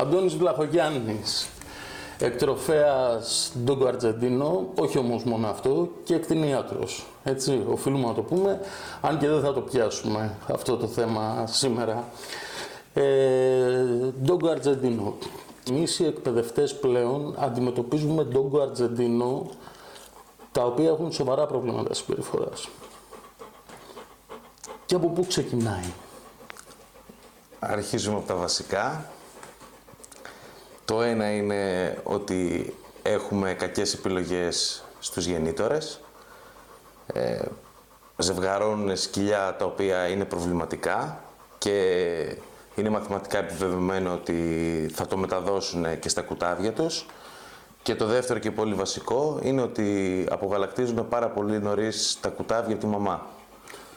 Αντώνης Βλαχογιάννης, εκτροφέας Ντόγκο Αρτζεντίνο, όχι όμως μόνο αυτό, και εκτινίατρος. Έτσι, οφείλουμε να το πούμε, αν και δεν θα το πιάσουμε αυτό το θέμα σήμερα. Ε, Ντόγκο Αρτζεντίνο. Εμείς οι εκπαιδευτές πλέον αντιμετωπίζουμε Ντόγκο Αρτζεντίνο τα οποία έχουν σοβαρά προβλήματα συμπεριφοράς. Και από πού ξεκινάει; Αρχίζουμε από τα βασικά. Το ένα είναι ότι έχουμε κακές επιλογές στους γεννήτορες. Ε, ζευγαρώνουν σκυλιά τα οποία είναι προβληματικά και είναι μαθηματικά επιβεβαιωμένο ότι θα το μεταδώσουν και στα κουτάβια τους. Και το δεύτερο και πολύ βασικό είναι ότι απογαλακτίζουν πάρα πολύ νωρίς τα κουτάβια από τη μαμά.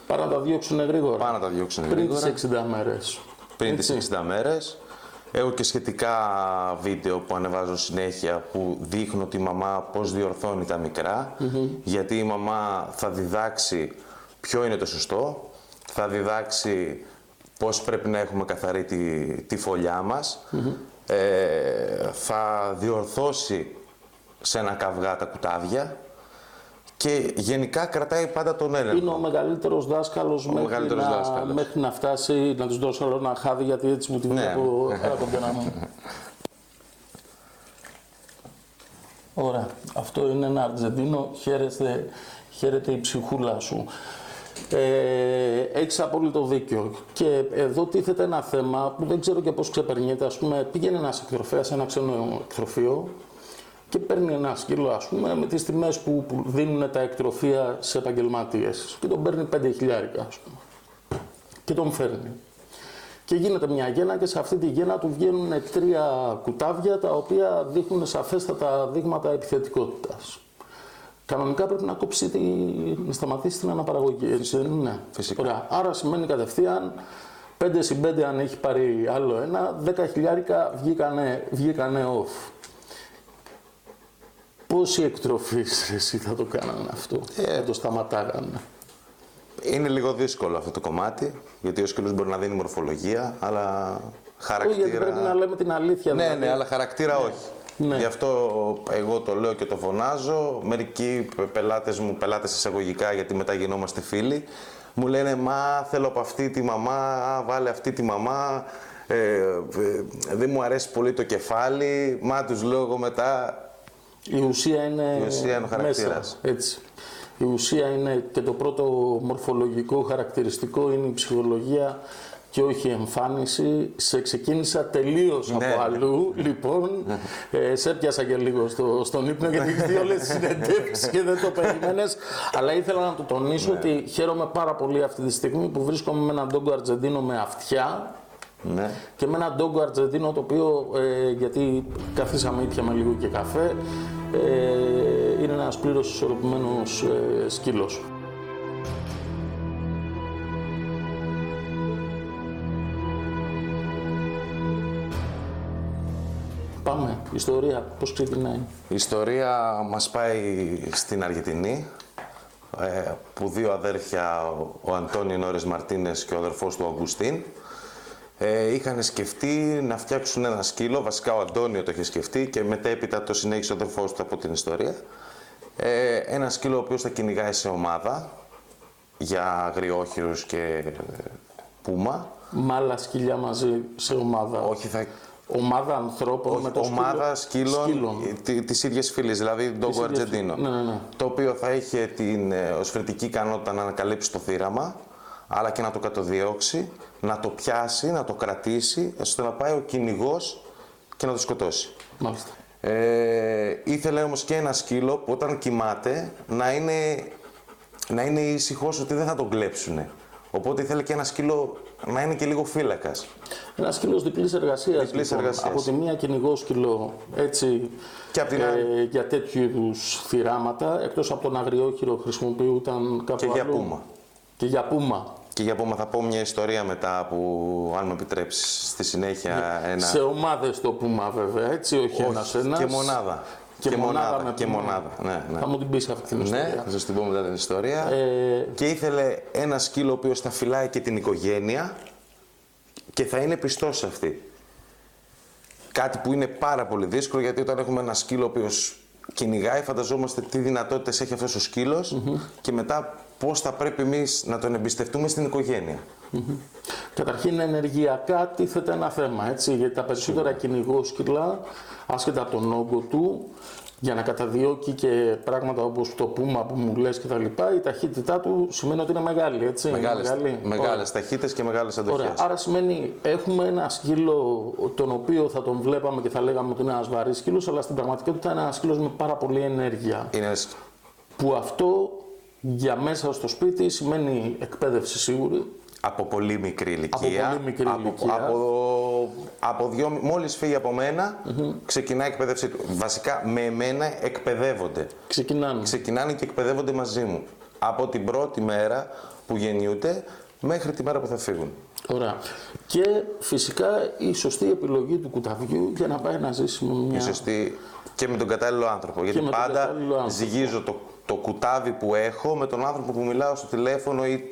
Πάρα να τα διώξουν γρήγορα. Πάρα να τα διώξουν Πριν γρήγορα. τις 60 μέρες. Πριν τις 60 μέρες. Έχω και σχετικά βίντεο που ανεβάζω συνέχεια που δείχνουν ότι η μαμά πώς διορθώνει τα μικρά. Γιατί η μαμά θα διδάξει ποιο είναι το σωστό, θα διδάξει πώς πρέπει να έχουμε καθαρή τη, τη φωλιά μας, ε, θα διορθώσει σε ένα καυγά τα κουτάβια και γενικά κρατάει πάντα τον έλεγχο. Είναι ο μεγαλύτερος δάσκαλος μέχρι, μεγαλύτερος να- δάσκαλος. μέχρι να φτάσει να τους δώσω όλο ένα χάδι γιατί έτσι μου τη Ναι. βλέπω από τον πένα μου. Ωραία. Αυτό είναι ένα Αργεντίνο. Χαίρεστε, χαίρεται η ψυχούλα σου. Ε, έχεις απόλυτο δίκιο. Και εδώ τίθεται ένα θέμα που δεν ξέρω και πώς ξεπερνιέται. Ας πούμε, πήγαινε ένας εκτροφέας σε ένα ξένο εκτροφείο και παίρνει ένα σκύλο, ας πούμε, με τις τιμές που, που δίνουν τα εκτροφεία σε επαγγελματίες και τον παίρνει 5 χιλιάρικα, ας πούμε. Και τον φέρνει. Και γίνεται μια γέννα και σε αυτή τη γέννα του βγαίνουν τρία κουτάβια τα οποία δείχνουν σαφέστατα δείγματα επιθετικότητας. Κανονικά πρέπει να κόψει τη... να σταματήσει την αναπαραγωγή, έτσι δεν είναι; Φυσικά. Ωραία. Άρα σημαίνει κατευθείαν 5 συν 5 αν έχει πάρει άλλο ένα, 10 χιλιάρικα βγήκανε, βγήκανε off. Πόσοι εκτροφείς εσύ θα το κάνανε αυτό, θα το σταματάγανε. Είναι λίγο δύσκολο αυτό το κομμάτι, γιατί ο σκύλος μπορεί να δίνει μορφολογία, αλλά Όχι, χαρακτήρα... γιατί πρέπει να λέμε την αλήθεια. Ναι, δηλαδή. ναι, αλλά χαρακτήρα όχι. Ναι. Γι' αυτό εγώ το λέω και το φωνάζω. Μερικοί πελάτες μου, πελάτες εισαγωγικά, γιατί μετά γινόμαστε φίλοι, μου λένε «Μα θέλω από αυτή τη μαμά, α, βάλε αυτή τη μαμά, ε, ε, δεν μου αρέσει πολύ το κεφάλι». Μα τους λέω εγώ μετά, Η ουσία είναι, Η ουσία είναι ο χαρακτήρας. μέσα, έτσι. Η ουσία είναι και το πρώτο μορφολογικό χαρακτηριστικό είναι η ψυχολογία και όχι η εμφάνιση. Σε ξεκίνησα τελείως Ναι. από αλλού, λοιπόν. Ε, σε έπιασα και λίγο στο, στον ύπνο γιατί έχεις δει όλες τις συνεντεύξεις και δεν το περίμενες. Αλλά ήθελα να το τονίσω Ναι. ότι χαίρομαι πάρα πολύ αυτή τη στιγμή που βρίσκομαι με έναν ντόγκο Αρτζεντίνο με αυτιά ναι, και με έναν ντόγκο Αρτζεντίνο το οποίο, ε, γιατί καθίσαμε ήπιαμε λίγο και καφέ, ε, είναι ένας πλήρως ισορροπημένος ε, σκύλος. Πάμε, ιστορία, πώς ξεκινάει; Η ιστορία μας πάει στην Αργεντινή, ε, που δύο αδέρφια, ο Αντώνιο Νόρες Μαρτίνες και ο αδερφός του Αγκουστίν, ε, είχαν σκεφτεί να φτιάξουν ένα σκύλο, βασικά ο Αντώνιο το είχε σκεφτεί και μετέπειτα το συνέχισε ο αδερφός του από την ιστορία. Ε, ένα σκύλο ο οποίος θα κυνηγάει σε ομάδα για αγριόχειρους και ε, πούμα. Με άλλα σκυλιά μαζί σε ομάδα. Όχι, θα Ομάδα ανθρώπων με το ομάδα σκύλο- σκύλων, σκύλων. τη- της ίδιας φύλης, δηλαδή Ντόγκο ίδιας Αργεντίνο. φύλης. Ναι, ναι, ναι. Το οποίο θα είχε την ε, οσφαιρτική ικανότητα να ανακαλύψει το θύραμα, αλλά και να το κατοδιώξει, να το πιάσει, να το κρατήσει, ώστε να πάει ο κυνηγός και να το σκοτώσει. Μάλιστα. Ε, ήθελε όμως και ένα σκύλο που όταν κοιμάται να είναι, να είναι ήσυχος ότι δεν θα τον κλέψουνε. Οπότε ήθελε και ένα σκύλο να είναι και λίγο φύλακας. Ένα σκύλος διπλής εργασίας. Διπλής εργασίας. Από τη μία κυνηγό σκυλό έτσι, Και απ' την ε, άλλη- για τέτοιου είδους θυράματα. Εκτός από τον αγριόχειρο χρησιμοποιούταν κάπου Και για αλλού. πούμα. Και για πούμα. Και για πούμε θα πω μια ιστορία μετά που αν με επιτρέψεις στη συνέχεια ένα... Σε ομάδες το πούμα βέβαια, έτσι, όχι, Όχι, ένας ένας. και μονάδα. Και, Και μονάδα, μονάδα, με και πούμα. μονάδα, ναι, ναι. Θα μου την πεις αυτή την Ναι, ιστορία. θα σας την πω μετά την ιστορία. Ε, Και ήθελε ένα σκύλο ο οποίος θα φυλάει και την οικογένεια και θα είναι πιστός σε αυτή. κάτι που είναι πάρα πολύ δύσκολο γιατί όταν έχουμε ένα σκύλο ο οποίος κυνηγάει, φανταζόμαστε τι δυνατότητες έχει αυτός ο σκύλος και μετά πώς θα πρέπει εμείς να τον εμπιστευτούμε στην οικογένεια. Καταρχήν ενεργειακά τίθεται ένα θέμα, έτσι, γιατί τα περισσότερα κυνηγό σκυλά, άσχετα από τον όγκο του, για να καταδιώκει και πράγματα όπως το πούμα που μου λες και τα λοιπά, η ταχύτητά του σημαίνει ότι είναι μεγάλη, έτσι. είναι Μεγάλες, μεγάλη. μεγάλες ταχύτητες και μεγάλες αντοχές. Ωραία. Άρα σημαίνει έχουμε ένα σκύλο τον οποίο θα τον βλέπαμε και θα λέγαμε ότι είναι ένας βαρύς σκύλος, αλλά στην πραγματικότητα είναι ένας σκύλος με πάρα πολλή ενέργεια. Είναι ένας- Που αυτό για μέσα στο σπίτι σημαίνει εκπαίδευση σίγουρη, από πολύ μικρή ηλικία. πολύ μικρή από, ηλικία. Από, από δυο, μόλις φύγει από μένα, ξεκινάει η εκπαίδευση του. Βασικά με εμένα εκπαιδεύονται. ξεκινάνε. Ξεκινάνε και εκπαιδεύονται μαζί μου. Από την πρώτη μέρα που γεννιούνται μέχρι τη μέρα που θα φύγουν. Ωραία. Και φυσικά η σωστή επιλογή του κουταβιού για να πάει να ζήσει με μια. Η σωστή και με τον κατάλληλο άνθρωπο. Γιατί με τον πάντα κατάλληλο άνθρωπο. ζυγίζω το, το κουτάβι που έχω με τον άνθρωπο που μιλάω στο τηλέφωνο ή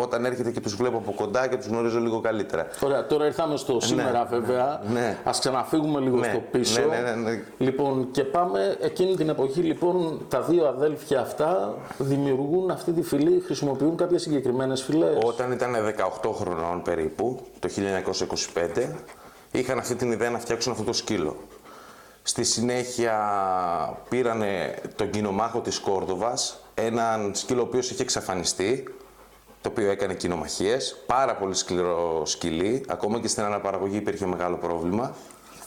όταν έρχεται και τους βλέπω από κοντά και τους γνωρίζω λίγο καλύτερα. Ωραία, τώρα ήρθαμε στο σήμερα βέβαια. ναι. Ας ξαναφύγουμε λίγο Ναι, στο πίσω. ναι, ναι, ναι, ναι. Λοιπόν, και πάμε εκείνη την εποχή λοιπόν τα δύο αδέλφια αυτά δημιουργούν αυτή τη φυλή, χρησιμοποιούν κάποιες συγκεκριμένες φυλές. Όταν ήταν 18 χρονών περίπου, το 1925, είχαν αυτή την ιδέα να φτιάξουν αυτό το σκύλο. Στη συνέχεια πήρανε τον κοινομάχο της Κόρδοβας, έναν σκύλο ο οποίος είχε εξαφανιστεί, το οποίο έκανε κοινομαχίες, πάρα πολύ σκληρό σκυλί, ακόμα και στην αναπαραγωγή υπήρχε μεγάλο πρόβλημα,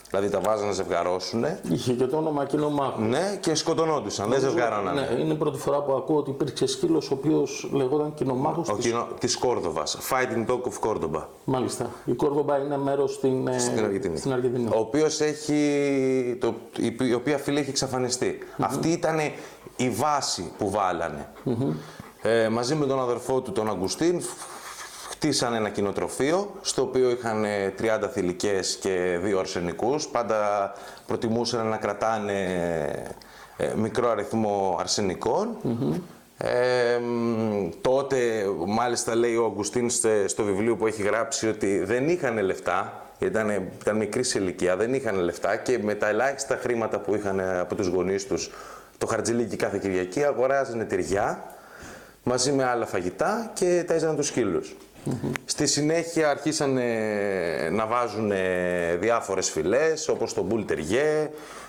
δηλαδή τα βάζανε να ζευγαρώσουν, Είχε και το όνομα κοινομάχου. ναι, και σκοτωνόντουσαν, δεν ζευγαρώνανε. Ναι, είναι η πρώτη φορά που ακούω ότι υπήρξε σκύλος ο οποίος λεγόταν κοινομάχος Ο της... κοινο... της Κόρδοβας, Fighting Dog of Cordoba. Μάλιστα. Η Κόρδομπα είναι μέρος στην, ε, στην Αργεντινή. στην Αργεντινή. Ο οποίος έχει. Το, η, η οποία φυλή έχει εξαφανιστεί. Αυτή ήταν η βάση που βαλανε Ε, μαζί με τον αδερφό του, τον Αγκουστίν, χτίσανε ένα κοινοτροφείο, στο οποίο είχαν ε, 30 θηλυκές και δύο αρσενικούς. Πάντα προτιμούσαν να κρατάνε ε, μικρό αριθμό αρσενικών. Ε, μ, τότε, μάλιστα, λέει ο Αγκουστίν στε- στο βιβλίο που έχει γράψει ότι δεν είχαν λεφτά, ήταν, ήταν μικρή σε ηλικία, δεν είχαν λεφτά και με τα ελάχιστα χρήματα που είχαν από τους γονείς τους το χαρτζιλίκι κάθε Κυριακή αγοράζανε τυριά μαζί με άλλα φαγητά και ταΐζανε τους σκύλους. Στη συνέχεια αρχίσαν να βάζουν διάφορες φυλές όπως το Bull Terrier,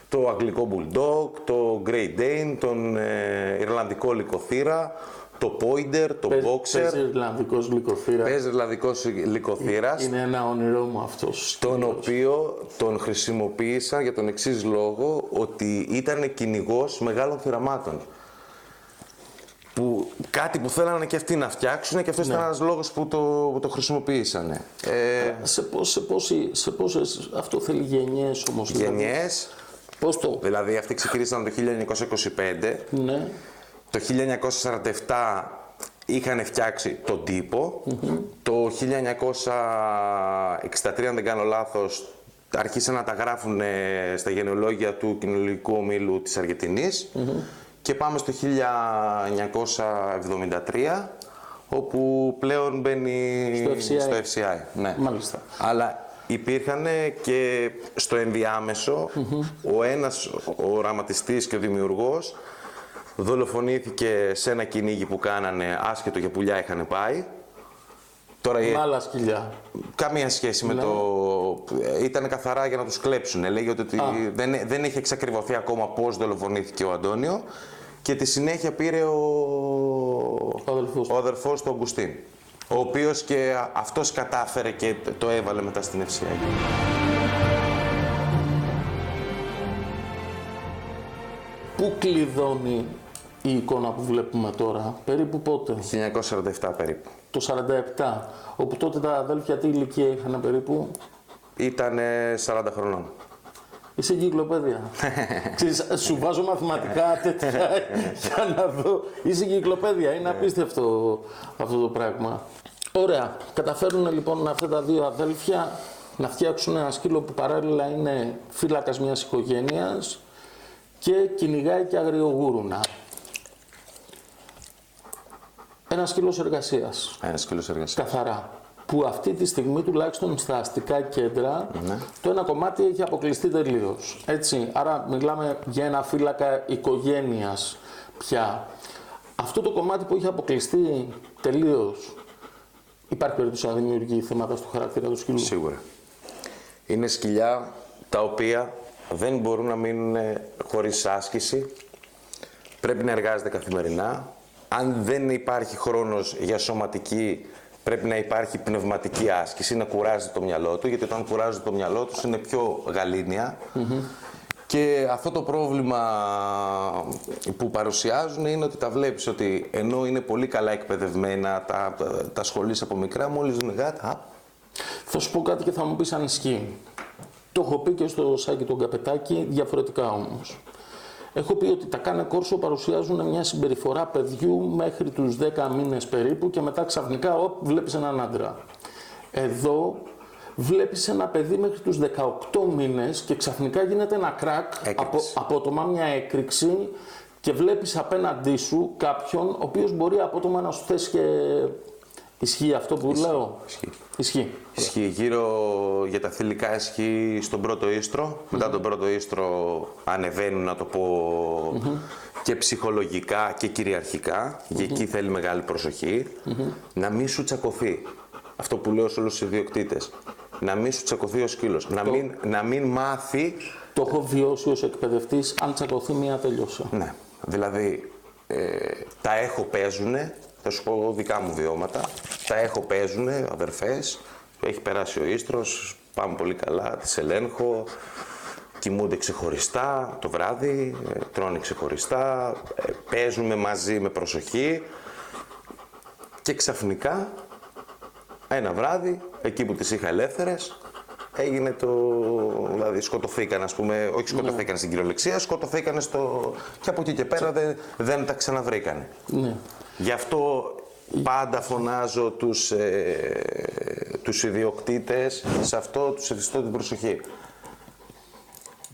το Αγγλικό Bulldog, το Great Dane, τον ε, Ιρλανδικό Λυκοθύρα, το Pointer, το Παίζει- Boxer. Παίζει Ιρλανδικός λυκοθύρα. Παίζει Ιρλανδικός Λυκοθύρας, Είναι ένα όνειρό μου αυτός. τον οποίο τον χρησιμοποίησαν για τον εξής λόγο ότι ήταν κυνηγός μεγάλων θυραμάτων. Που, κάτι που θέλανε και αυτοί να φτιάξουν και αυτός ήταν ένας λόγος που το, που το χρησιμοποίησαν. Ε, Σε, πώς, σε, πόση, σε πόσες, αυτό θέλει γενιές όμως. δηλαδή. γενιές, Πώς το, δηλαδή αυτοί ξεκίνησαν το 1925, ναι, το 1947 είχαν φτιάξει τον τυπο το 1963 αν δεν κάνω λάθος αρχίσαν να τα γράφουν ε, στα γενεολόγια του κοινωνικού ομίλου της αργεντινης και πάμε στο 1973 όπου πλέον μπαίνει Στο FCI. στο FCI. Ναι. μάλιστα. Αλλά υπήρχαν και στο ενδιάμεσο ο ένας ο οραματιστής και ο δημιουργός δολοφονήθηκε σε ένα κυνήγι που κάνανε άσχετο για πουλιά είχαν πάει. Τώρα η- Με άλλα σκυλιά. καμία σχέση με το... Ήταν καθαρά για να τους κλέψουν. Λέγεται ότι δεν, δεν έχει εξακριβωθεί ακόμα πώς δολοφονήθηκε ο Αντώνιο και τη συνέχεια πήρε ο, Ο αδελφός του. ο αδερφός του Αγκουστίν. Ο οποίος και αυτός κατάφερε και το έβαλε μετά στην FCI. Πού κλειδώνει η εικόνα που βλέπουμε τώρα, περίπου πότε, 1947 περίπου. Το 47, όπου τότε τα αδέλφια τι ηλικία είχαν περίπου, Ήταν 40 χρονών. Είσαι εγκυκλοπαίδεια. Ξέρεις, σου βάζω μαθηματικά τέτοια για να δω. Είσαι εγκυκλοπαίδεια. Είναι απίστευτο αυτό το πράγμα. Ωραία. Καταφέρουν λοιπόν αυτά τα δύο αδέλφια να φτιάξουν ένα σκύλο που παράλληλα είναι φύλακας μιας οικογένειας και κυνηγάει και αγριογούρουνα. Ένα σκύλος εργασίας. Ένα σκύλος εργασίας. Καθαρά. που αυτή τη στιγμή τουλάχιστον στα αστικά κέντρα το ένα κομμάτι έχει αποκλειστεί τελείως. Έτσι, άρα μιλάμε για ένα φύλακα οικογένειας πια. Αυτό το κομμάτι που έχει αποκλειστεί τελείως. Υπάρχει περίπτωση να δημιουργεί θέματα στο χαρακτήρα του σκύλου; Σίγουρα. Είναι σκυλιά τα οποία δεν μπορούν να μείνουν χωρίς άσκηση. Πρέπει να εργάζεται καθημερινά. Αν δεν υπάρχει χρόνος για σωματική, πρέπει να υπάρχει πνευματική άσκηση, να κουράζει το μυαλό του, γιατί όταν κουράζει το μυαλό τους είναι πιο γαλήνια. Και αυτό το πρόβλημα που παρουσιάζουν είναι ότι τα βλέπεις ότι ενώ είναι πολύ καλά εκπαιδευμένα, τα, τα σχολείς από μικρά, μόλις δουν γάτα, Θα σου πω κάτι και θα μου πεις αν ισχύει. Το έχω πει και στο σάκι του Καπετάκη, διαφορετικά όμως. Έχω πει ότι τα κάνε κόρσο παρουσιάζουν μια συμπεριφορά παιδιού μέχρι τους 10 μήνες περίπου και μετά ξαφνικά όπ, βλέπεις έναν άντρα. Εδώ βλέπεις ένα παιδί μέχρι τους 18 μήνες και ξαφνικά γίνεται ένα κράκ, Έκρηξη. από, απότομα μια έκρηξη και βλέπεις απέναντί σου κάποιον ο οποίος μπορεί απότομα να σου θέσει και... Ισχύει αυτό που λέω; ισχύει. Ισχύει. Ισχύει γύρω για τα θηλυκά ισχύει στον πρώτο ίστρο. Μετά τον πρώτο ίστρο ανεβαίνουν, να το πω, και ψυχολογικά και κυριαρχικά. Και εκεί θέλει μεγάλη προσοχή. Να μην σου τσακωθεί. Αυτό που λέω σε όλους τους ιδιοκτήτες. Να μην σου τσακωθεί ο σκύλος. Να μην, να μην μάθει Το έχω βιώσει ως εκπαιδευτής, αν τσακωθεί μία τελειώσα. Ναι. Δηλαδή, ε, τα έχω παίζουνε, θα σου πω δικά μου βιώματα, τα έχω παίζουνε, αδερφές, έχει περάσει ο ίστρος, πάμε πολύ καλά, τις ελέγχω, κοιμούνται ξεχωριστά το βράδυ, ε, τρώνε ξεχωριστά, ε, παίζουμε μαζί με προσοχή. Και ξαφνικά ένα βράδυ, εκεί που τις είχα ελεύθερες, έγινε το. Δηλαδή, σκοτωθήκαν, ας πούμε, όχι σκοτωθήκαν στην κυριολεξία, σκοτωθήκαν στο. και από εκεί και πέρα δεν, δεν τα ξαναβρήκανε. Ναι. Γι' αυτό πάντα φωνάζω τους, ε, τους ιδιοκτήτες, σε αυτό τους ευχαριστώ την προσοχή.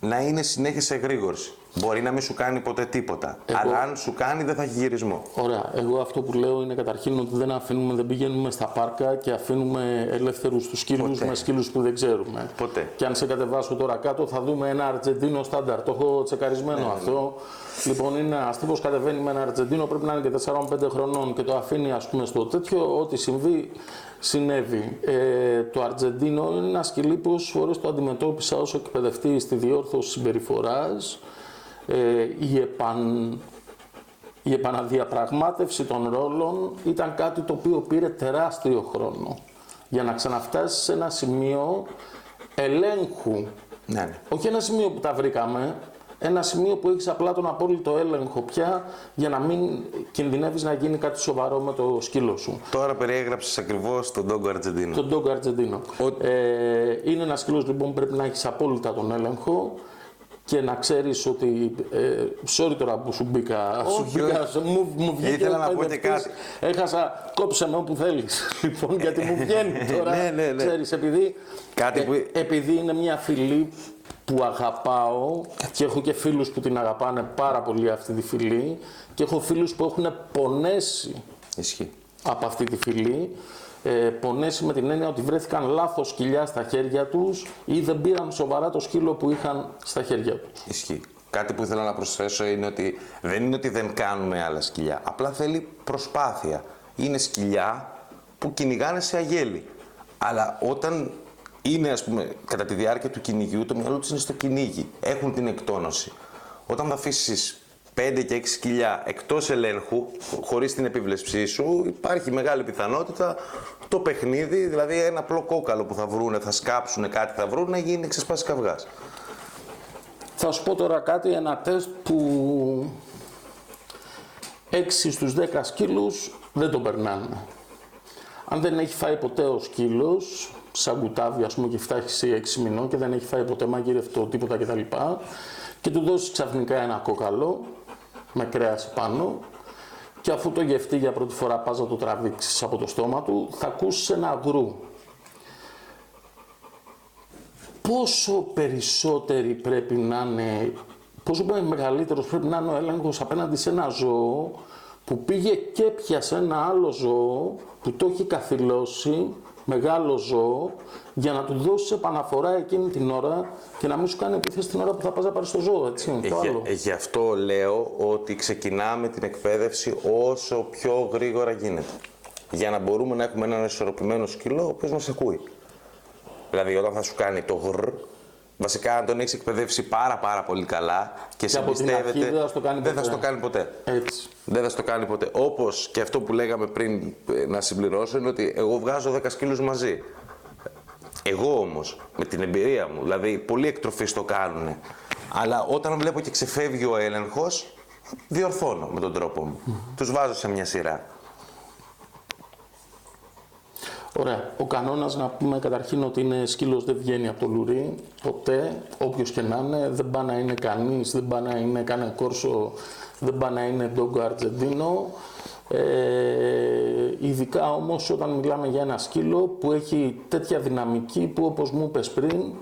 Να είναι συνέχεια σε εγρήγορση. Μπορεί να μην σου κάνει ποτέ τίποτα, Εγώ- αλλά αν σου κάνει δεν θα έχει γυρισμό. Ωραία. Εγώ αυτό που λέω είναι καταρχήν ότι δεν αφήνουμε, δεν πηγαίνουμε στα πάρκα και αφήνουμε ελεύθερους τους σκύλους Ποτέ. με σκύλους που δεν ξέρουμε. Ποτέ. Και αν σε κατεβάσω τώρα κάτω, θα δούμε ένα Αργεντίνο στάνταρ. Το έχω τσεκαρισμένο αυτό. Λοιπόν, είναι ένα τύπος κατεβαίνει με ένα Αργεντίνο, πρέπει να είναι και 4-5 χρονών και το αφήνει, ας πούμε, στο τέτοιο. Ό,τι συμβεί, συνέβη. Ε, το Αργεντίνο είναι ένας σκυλί που όσε φορές το αντιμετώπισα ως εκπαιδευτή στη διόρθωση συμπεριφοράς. Ε, η επαν, η επαναδιαπραγμάτευση των ρόλων ήταν κάτι το οποίο πήρε τεράστιο χρόνο για να ξαναφτάσεις σε ένα σημείο ελέγχου. Ναι, ναι. Όχι ένα σημείο που τα βρήκαμε, ένα σημείο που έχεις απλά τον απόλυτο έλεγχο πια για να μην κινδυνεύεις να γίνει κάτι σοβαρό με το σκύλο σου. Τώρα περιέγραψες ακριβώς τον Ντόγκο Αρτζεντίνο. Τον Dog Argentino. Ε, είναι ένας σκύλος λοιπόν που πρέπει να έχεις απόλυτα τον έλεγχο και να ξέρεις ότι. Ε, sorry τώρα που σου μπήκα. σου Όχι, μπήκα όχι. μου, μου βγήκε Ήθελα να πω και εκπαιδευτής. κάτι. Έχασα, κόψε με όπου θέλεις. λοιπόν, γιατί μου βγαίνει τώρα. Ναι, ναι, ναι. Ξέρεις, επειδή, Κάτι ε, που- επειδή είναι μια φιλή που αγαπάω και έχω και φίλους που την αγαπάνε πάρα πολύ αυτή τη φιλή και έχω φίλους που έχουν πονέσει Ισχύει. από αυτή τη φυλή. Ε, πονέσει με την έννοια ότι βρέθηκαν λάθος σκυλιά στα χέρια τους ή δεν πήραν σοβαρά το σκύλο που είχαν στα χέρια τους. Ισχύει. Κάτι που ήθελα να προσθέσω είναι ότι δεν είναι ότι δεν κάνουμε άλλα σκυλιά. Απλά θέλει προσπάθεια. Είναι σκυλιά που κυνηγάνε σε αγέλη. Αλλά όταν είναι, ας πούμε, κατά τη διάρκεια του κυνηγιού, το μυαλό τους είναι στο κυνήγι. Έχουν την εκτόνωση. Όταν θα αφήσεις 5 και 6 σκυλιά εκτός ελέγχου, χωρίς την επιβλεψή σου, υπάρχει μεγάλη πιθανότητα το παιχνίδι, δηλαδή ένα απλό κόκαλο που θα βρούνε, θα σκάψουν κάτι, θα βρούνε, να γίνει ξεσπάσει καυγάς. Θα σου πω τώρα κάτι, ένα τεστ που 6 στους 10 σκύλους δεν το περνάνε. Αν δεν έχει φάει ποτέ ο σκύλος, σαν κουτάβι ας πούμε και φτάσει 6 μηνών και δεν έχει φάει ποτέ μαγειρευτό τίποτα κτλ. Και του δώσεις ξαφνικά ένα κόκαλο με κρέας πάνω και αφού το γευτεί για πρώτη φορά πας να το τραβήξεις από το στόμα του, θα ακούσεις ένα γρου. Πόσο περισσότεροι πρέπει να είναι, πόσο μεγαλύτερος πρέπει να είναι ο έλεγχος απέναντι σε ένα ζώο που πήγε και πιασε ένα άλλο ζώο που το έχει καθυλώσει μεγάλο ζώο για να του δώσεις επαναφορά εκείνη την ώρα και να μην σου κάνει επίθεση την ώρα που θα πας να πάρεις το ζώο. Έτσι, το Ε, άλλο. γι- Γι' αυτό λέω ότι ξεκινάμε την εκπαίδευση όσο πιο γρήγορα γίνεται. Για να μπορούμε να έχουμε έναν ισορροπημένο σκύλο ο οποίος μας ακούει. Δηλαδή όταν θα σου κάνει το γρ, βασικά αν τον έχεις εκπαιδεύσει πάρα πάρα πολύ καλά και, σε από την αρχή εμπιστεύεται, δεν θα στο κάνει δεν θα ποτέ. στο κάνει ποτέ. Έτσι. Δεν θα στο κάνει ποτέ. Όπως και αυτό που λέγαμε πριν ε, να συμπληρώσω είναι ότι εγώ βγάζω 10 σκύλους μαζί. Εγώ όμως, με την εμπειρία μου, δηλαδή πολλοί εκτροφείς το κάνουν. Αλλά όταν βλέπω και ξεφεύγει ο έλεγχος, διορθώνω με τον τρόπο μου. Τους βάζω σε μια σειρά. Ωραία. Ο κανόνας να πούμε καταρχήν ότι είναι σκύλος δεν βγαίνει από το λουρί. Ποτέ, όποιος και να είναι, δεν πάει να είναι κανείς, δεν πάει να είναι κανένα κόρσο, δεν πάει να είναι ντόγκο αρτζεντίνο. Ε, ειδικά όμως όταν μιλάμε για ένα σκύλο που έχει τέτοια δυναμική που όπως μου είπες πριν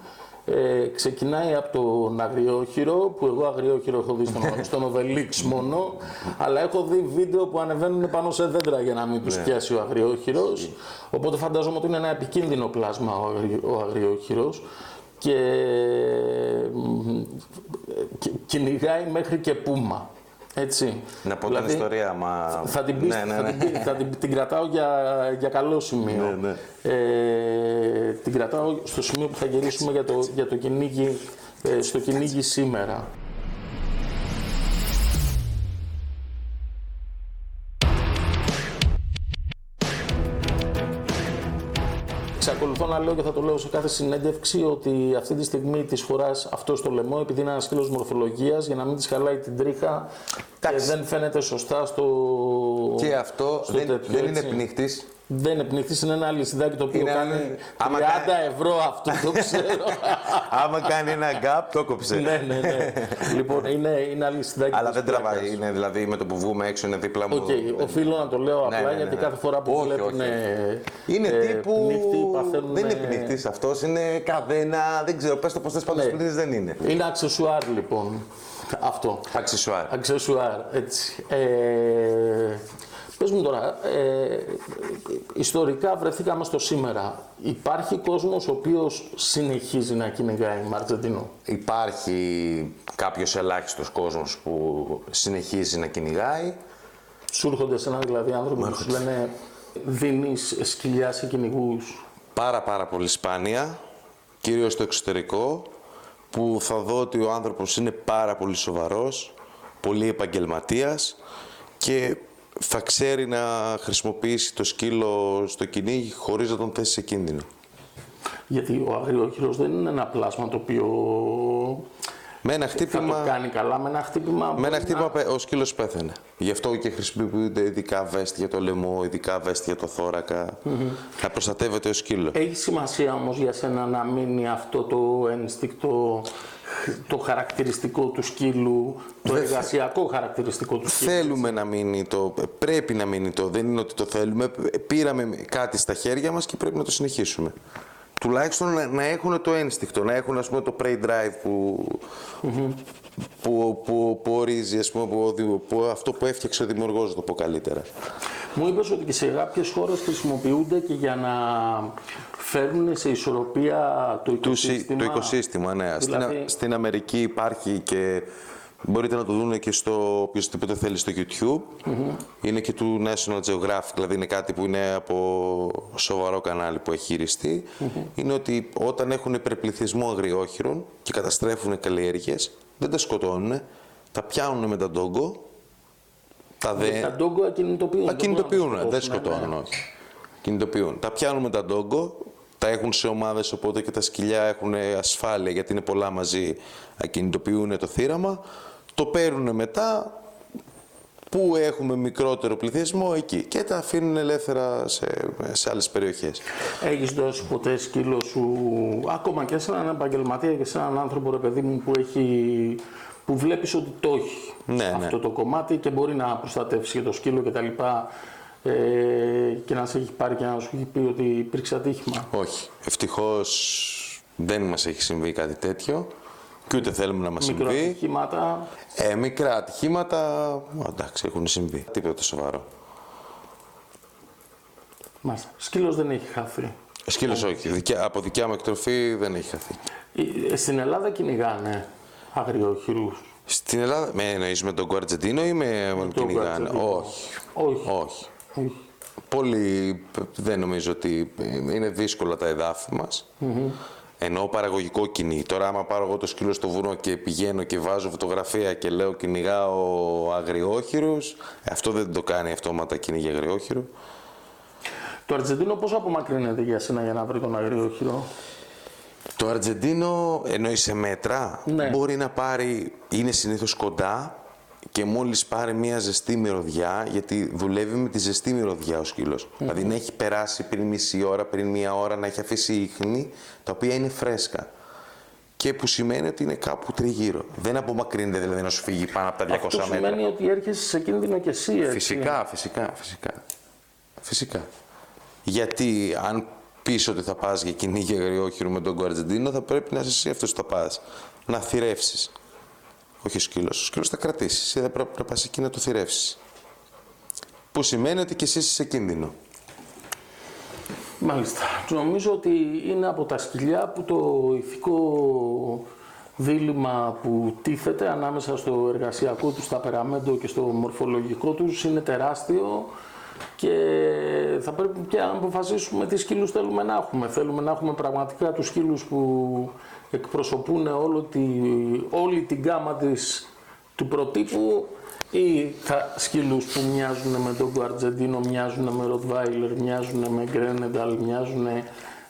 ε, ξεκινάει από τον αγριόχειρο, που εγώ αγριόχειρο έχω δει στον, στον Obelix μόνο, αλλά έχω δει βίντεο που ανεβαίνουν πάνω σε δέντρα για να μην τους πιάσει ο αγριόχειρος. Οπότε φαντάζομαι ότι είναι ένα επικίνδυνο πλάσμα ο, αγρι, ο αγριόχειρος και, μ, και κυνηγάει μέχρι και πούμα. Έτσι. Να πω Δηλαδή, την ιστορία, μα. θα την, πεις, ναι, ναι, θα ναι. την, πει- θα την, την κρατάω για, για καλό σημείο. Ναι, Ε, την κρατάω στο σημείο που θα γυρίσουμε για το, για το κυνήγι, ε, στο κυνήγι σήμερα. Λέω και θα το λέω σε κάθε συνέντευξη ότι αυτή τη στιγμή της χωράς αυτό στο λαιμό επειδή είναι ένας σκύλο μορφολογίας για να μην της χαλάει την τρίχα και Εντάξει. δεν φαίνεται σωστά στο. Και αυτό στο δεν, τέτοιο, δεν είναι έτσι. πνίχτης. Δεν είναι πνίχτη, είναι ένα αλυσιδάκι το οποίο Είναι κάνει ένα- 30 άμα κάνει- ευρώ αυτό το ξέρω. Άμα κάνει ένα γκάπ, το κόψε. ναι, ναι, ναι. λοιπόν, είναι, είναι αλυσιδάκι. Αλλά της δεν τραβάει. πλάκας. Είναι δηλαδή με το που βγούμε έξω είναι δίπλα μου. Οκ, οφείλω να το λέω απλά ναι, ναι, γιατί ναι. κάθε φορά που Όχι, βλέπουν. όχι. ε, Είναι ε, τύπου. πνίχτη, παθαίνουν, Δεν είναι ε, πνίχτη αυτός, είναι καδένα. Δεν ξέρω, πες το πώς θες πάντως Ναι. πνίχτη δεν είναι. Είναι αξεσουάρ λοιπόν. Αυτό. Αξισουάρ. Αξεσουάρ, έτσι. Ε, πες μου τώρα, ε, ιστορικά βρεθήκαμε στο σήμερα. Υπάρχει κόσμος ο οποίος συνεχίζει να κυνηγάει Μαρτζεντίνο; Υπάρχει κάποιος ελάχιστος κόσμος που συνεχίζει να κυνηγάει. Σου έρχονται σε ένα δηλαδή άνθρωποι που σου λένε δίνεις σκυλιάς σε κυνηγούς. Πάρα πάρα πολύ σπάνια, κυρίως στο εξωτερικό, που θα δω ότι ο άνθρωπος είναι πάρα πολύ σοβαρός, πολύ επαγγελματίας και θα ξέρει να χρησιμοποιήσει το σκύλο στο κυνήγι χωρίς να τον θέσει σε κίνδυνο. Γιατί ο αγριόχειρος δεν είναι ένα πλάσμα το οποίο Με ένα θα χτύπημα, το κάνει καλά με ένα χτύπημα. με μπορεί ένα να- χτύπημα πε- ο σκύλος πέθανε. Γι' αυτό και χρησιμοποιούνται ειδικά βέστη για το λαιμό, ειδικά βέστη για το θωρακα Να προστατεύεται ο σκύλος. Έχει σημασία όμως για σένα να μείνει αυτό το ένστικτο, το χαρακτηριστικό του σκύλου, το εργασιακό χαρακτηριστικό του σκύλου. Θέλουμε να μείνει το, πρέπει να μείνει το, δεν είναι ότι το θέλουμε. Πήραμε κάτι στα χέρια μας και πρέπει να το συνεχίσουμε. Τουλάχιστον να, να έχουν το ένστικτο, να έχουν ας πούμε το prey drive που, που, που, που ορίζει, ας πούμε, που, ο δη- που αυτό που έφτιαξε ο δημιουργός, να το πω καλύτερα. Μου είπες ότι και σε κάποιες χώρες χρησιμοποιούνται και για να φέρνουν σε ισορροπία το Του, συ- οικοσύστημα. το οικοσύστημα, ναι. Στην, Δηλαδή- Α- στην Αμερική υπάρχει και μπορείτε να το δουν και στο οποιοδήποτε θέλει στο YouTube. Είναι και του National Geographic, δηλαδή είναι κάτι που είναι από σοβαρό κανάλι που έχει χειριστεί. Είναι ότι όταν έχουν υπερπληθυσμό αγριόχειρων και καταστρέφουν καλλιέργειες, δεν τα σκοτώνουν, τα πιάνουν με τα ντόγκο, τα δε... Τα ντόγκο ακινητοποιούν. Ακινητοποιούν, μπορούν να δεν σκοτώσουν, ναι, σκοτώνουν, όχι. Κινητοποιούν. Τα πιάνουν με τα ντόγκο, τα έχουν σε ομάδες, οπότε και τα σκυλιά έχουν ασφάλεια, γιατί είναι πολλά μαζί, ακινητοποιούν το θύραμα, το παίρνουν μετά, που έχουμε μικρότερο πληθυσμό, εκεί. Και τα αφήνουν ελεύθερα σε, σε άλλες περιοχές. Έχεις δώσει ποτέ σκύλο σου, ακόμα και σε έναν επαγγελματία και σε έναν άνθρωπο, ρε παιδί μου, που, έχει, που βλέπεις ότι το έχει Ναι, αυτό ναι. το κομμάτι και μπορεί να προστατεύσει και το σκύλο και τα λοιπά ε, και να σε έχει πάρει και να σου έχει πει ότι υπήρξε ατύχημα. Όχι. Ευτυχώς δεν μας έχει συμβεί κάτι τέτοιο και ούτε θέλουμε να μας Μικρό συμβεί. ατυχήματα. Ε, μικρά ατυχήματα, εντάξει, έχουν συμβεί. Τίποτα σοβαρό. Μάλιστα. Σκύλος δεν έχει χαθεί. Σκύλος όχι. Δικιά- από δικιά μου εκτροφή δεν έχει χαθεί. Ε, Στην Ελλάδα κυνηγάνε αγριόχειρους. Στην Ελλάδα, με εννοείς με τον Κουαρτζεντίνο ή με τον κυνηγάνε; Κουαρτζεντίνο. Όχι. Όχι. Όχι. Όχι. Πολύ δεν νομίζω ότι είναι δύσκολα τα εδάφη μας. Ενώ παραγωγικό κυνήγι. Τώρα, άμα πάρω εγώ το σκύλο στο βουνό και πηγαίνω και βάζω φωτογραφία και λέω κυνηγάω αγριόχειρους, αυτό δεν το κάνει αυτόματα κυνήγι αγριόχειρου. Το Αργεντίνο πόσο απομακρύνεται για σένα για να βρει τον αγριόχειρο; Το Αργεντίνο, εννοείς σε μέτρα, Ναι. μπορεί να πάρει, είναι συνήθως κοντά και μόλις πάρει μια ζεστή μυρωδιά, γιατί δουλεύει με τη ζεστή μυρωδιά ο σκύλος. Δηλαδή να έχει περάσει πριν μισή ώρα, πριν μία ώρα, να έχει αφήσει ίχνη, τα οποία είναι φρέσκα. Και που σημαίνει ότι είναι κάπου τριγύρω. Δεν απομακρύνεται δηλαδή να σου φύγει πάνω από τα 200 Αυτό μέτρα. σημαίνει ότι έρχεσαι σε κίνδυνο και εσύ, έτσι. Φυσικά, φυσικά, φυσικά. Φυσικά. Γιατί αν πεις ότι θα πας για κυνήγι αγριόχειρου με τον Κουαρτζεντίνο, θα πρέπει να είσαι εσύ αυτός που θα πας. Να θυρεύσεις. Όχι ο σκύλος. Ο σκύλος θα κρατήσεις. Εσύ δεν πρέπει να πας εκεί να το θυρεύσεις. Που σημαίνει ότι και εσύ είσαι σε κίνδυνο. Μάλιστα. Νομίζω ότι είναι από τα σκυλιά που το ηθικό δίλημα που τίθεται ανάμεσα στο εργασιακό τους ταπεραμέντο και στο μορφολογικό τους είναι τεράστιο και θα πρέπει και να αποφασίσουμε τι σκύλους θέλουμε να έχουμε. Θέλουμε να έχουμε πραγματικά τους σκύλους που εκπροσωπούν όλο τη, όλη την γάμα της, του προτύπου ή θα σκύλους που μοιάζουν με τον Κουαρτζεντίνο, μοιάζουν με Ροτβάιλερ, μοιάζουν με Γκρένενταλ, μοιάζουν...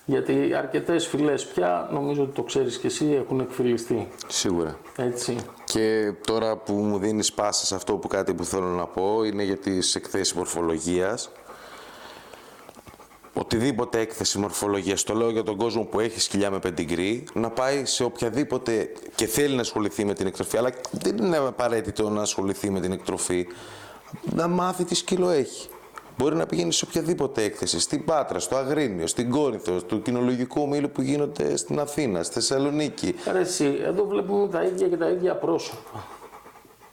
Γιατί αρκετές φυλές πια, νομίζω ότι το ξέρεις και εσύ, έχουν εκφυλιστεί. Σίγουρα. Έτσι. Και τώρα που μου δίνεις πάσα σε αυτό που κάτι που θέλω να πω είναι για τις εκθέσεις μορφολογίας. Οτιδήποτε έκθεση μορφολογίας, το λέω για τον κόσμο που έχει σκυλιά με πεντιγκρί, να πάει σε οποιαδήποτε και θέλει να ασχοληθεί με την εκτροφή, αλλά δεν είναι απαραίτητο να ασχοληθεί με την εκτροφή, να μάθει τι σκύλο έχει. Μπορεί να πηγαίνει σε οποιαδήποτε έκθεση, στην Πάτρα, στο Αγρίνιο, στην Κόρινθο, του κοινολογικού ομίλου που γίνονται στην Αθήνα, στη Θεσσαλονίκη. Ρε εσύ, εδώ βλέπουμε τα ίδια και τα ίδια πρόσωπα.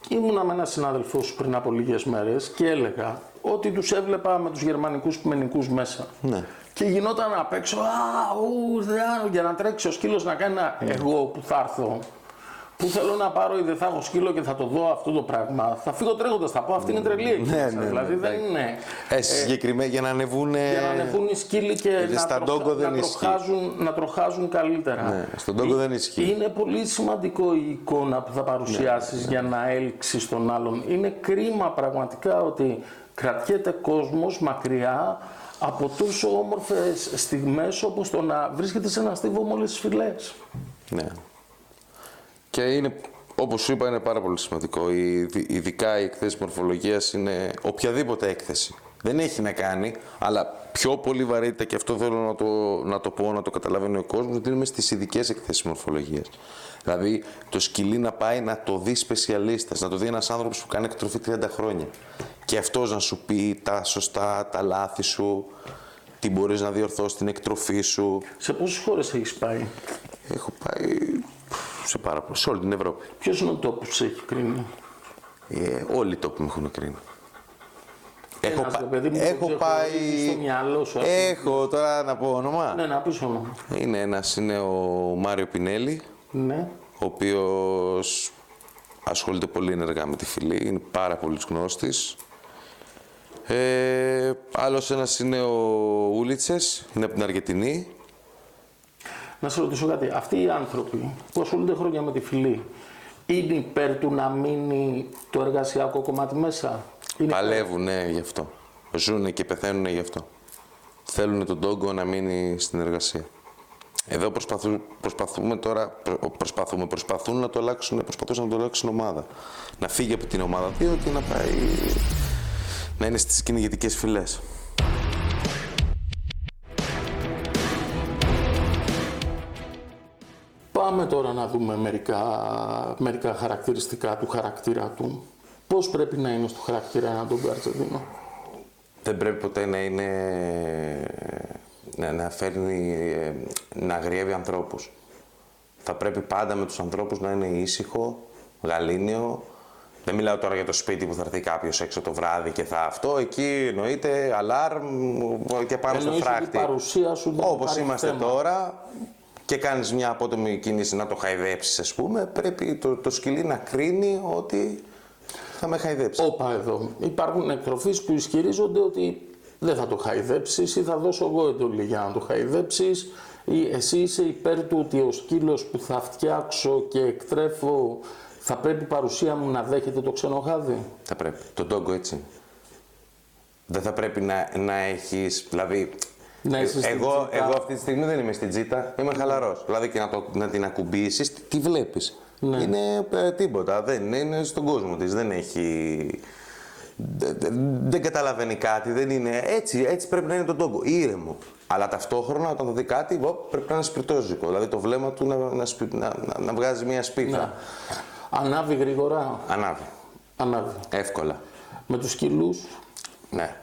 Ήμουνα με έναν συνάδελφό σου πριν από λίγες μέρες και έλεγα ότι τους έβλεπα με τους γερμανικούς ποιμενικούς μέσα. Ναι. Και γινόταν απ' έξω, α, ου, δε, α, για να τρέξει ο σκύλος να κάνει ένα εγώ που θα έρθω. Που θέλω να πάρω ή δεν θα έχω σκύλο και θα το δω αυτό το πράγμα. Θα φύγω τρέχοντας, θα πω αυτή είναι τρελή εκεί Ναι, μέσα. ναι, ναι, Δηλαδή δεν είναι. Ε, συγκεκριμένα για να ανεβούν. Για να ανεβούν οι σκύλοι και να, στα τροχα- ντόγκο δεν να, ισχύει. τροχάζουν, να τροχάζουν καλύτερα. Ναι, στον τόγκο δεν ισχύει. Είναι πολύ σημαντικό η εικόνα που θα παρουσιάσεις για να έλξεις τον άλλον. Είναι κρίμα πραγματικά ότι κρατιέται κόσμος μακριά από τόσο όμορφες στιγμές όπως το να βρίσκεται σε ένα στίβο με όλες τις φυλές. Ναι. Και είναι, όπως σου είπα, είναι πάρα πολύ σημαντικό. Η- Ειδικά η εκθέση μορφολογίας είναι οποιαδήποτε έκθεση. Δεν έχει να κάνει, αλλά πιο πολύ βαρύτητα και αυτό θέλω να το, να το πω, να το καταλαβαίνει ο κόσμος, ότι είναι στις ειδικές εκθέσεις μορφολογίας. Δηλαδή το σκυλί να πάει να το δει σπεσιαλίστας, να το δει ένας άνθρωπος που κάνει εκτροφή 30 χρόνια. Και αυτός να σου πει τα σωστά, τα λάθη σου, τι μπορείς να διορθώσεις την εκτροφή σου. Σε πόσες χώρες έχεις πάει, Έχω πάει σε πάρα πολύ, σε όλη την Ευρώπη. ποιος είναι ο τόπος που σε έχει κρίνει; Ε, όλοι οι τόποι με έχουν κρίνει. Έχω, Ένας, πα- ρε παιδί μου, που έχω ξεχωρίζει πάει. στο μυαλό σου, ας πούμε. Έχω τώρα να πω όνομα. Ναι, να πεις όνομα. Είναι ένας, είναι ο Μάριο Πινέλη, Ναι. ο οποίος ασχολείται πολύ ενεργά με τη φυλή, είναι πάρα πολύς γνώστης. Ε, άλλος ένας είναι ο Ούλιτσες, είναι από την Αργεντινή. Να σε ρωτήσω κάτι. Αυτοί οι άνθρωποι που ασχολούνται χρόνια με τη φυλή, είναι υπέρ του να μείνει το εργασιακό κομμάτι μέσα; Είναι Παλεύουν, ναι, γι' αυτό. Ζούνε και πεθαίνουν γι' αυτό. Θέλουν τον τόγκο να μείνει στην εργασία. Εδώ προσπαθούν, προσπαθούμε τώρα, προ- προσπαθούμε, προσπαθούν να το αλλάξουν, προσπαθούν να το αλλάξουν ομάδα. Να φύγει από την ομάδα 2 και να πάει να είναι στις κυνηγητικές φυλές. Πάμε τώρα να δούμε μερικά, μερικά χαρακτηριστικά του χαρακτήρα του. Πώς πρέπει να είναι στο χαρακτήρα ένα τον Καρτσεντίνο. Δεν πρέπει ποτέ να είναι. να, να φέρνει. ε, να αγριεύει ανθρώπους. Θα πρέπει πάντα με τους ανθρώπους να είναι ήσυχο, γαλήνιο, Δεν μιλάω τώρα για το σπίτι που θα έρθει κάποιος έξω το βράδυ και θα αυτό. Εκεί εννοείται αλάρμ και πάνω στο Εννοείς ότι φράχτη. η παρουσία σου δεν Όπως υπάρχει είμαστε θέμα. τώρα και κάνεις μια απότομη κίνηση να το χαϊδέψεις, ας πούμε, πρέπει το, το σκυλί να κρίνει ότι θα με χαϊδέψει. Όπα εδώ. Υπάρχουν εκτροφείς που ισχυρίζονται ότι δεν θα το χαϊδέψεις ή θα δώσω εγώ εντολή για να το χαϊδέψεις ή εσύ είσαι υπέρ του ότι ο σκύλος που θα φτιάξω και εκτρέφω θα πρέπει η παρουσία μου να δέχεται το ξενοχάδι; Θα πρέπει. Το τόγκο έτσι. είναι. Δεν θα πρέπει να, να έχεις. Δηλαδή. Να είσαι στην εγώ, τζίτα. εγώ αυτή τη στιγμή δεν είμαι στην τζίτα, είμαι χαλαρός. Δηλαδή και να, το, να την ακουμπήσεις, τι βλέπεις. Ναι. Είναι ε, τίποτα. Δεν είναι, είναι στον κόσμο της. Δεν έχει. δε- δε- Δεν καταλαβαίνει κάτι, δεν είναι. Έτσι, έτσι πρέπει να είναι το τόγκο. Ήρεμο. Αλλά ταυτόχρονα όταν το δει κάτι, οπ, πρέπει να είναι σπιρτόζικο. Δηλαδή το βλέμμα του να, να, σπι- να, να, να βγάζει μια σπίθα. Ναι. Ανάβει γρήγορα. Ανάβει. Ανάβει. Εύκολα. Με τους σκύλους, Ναι.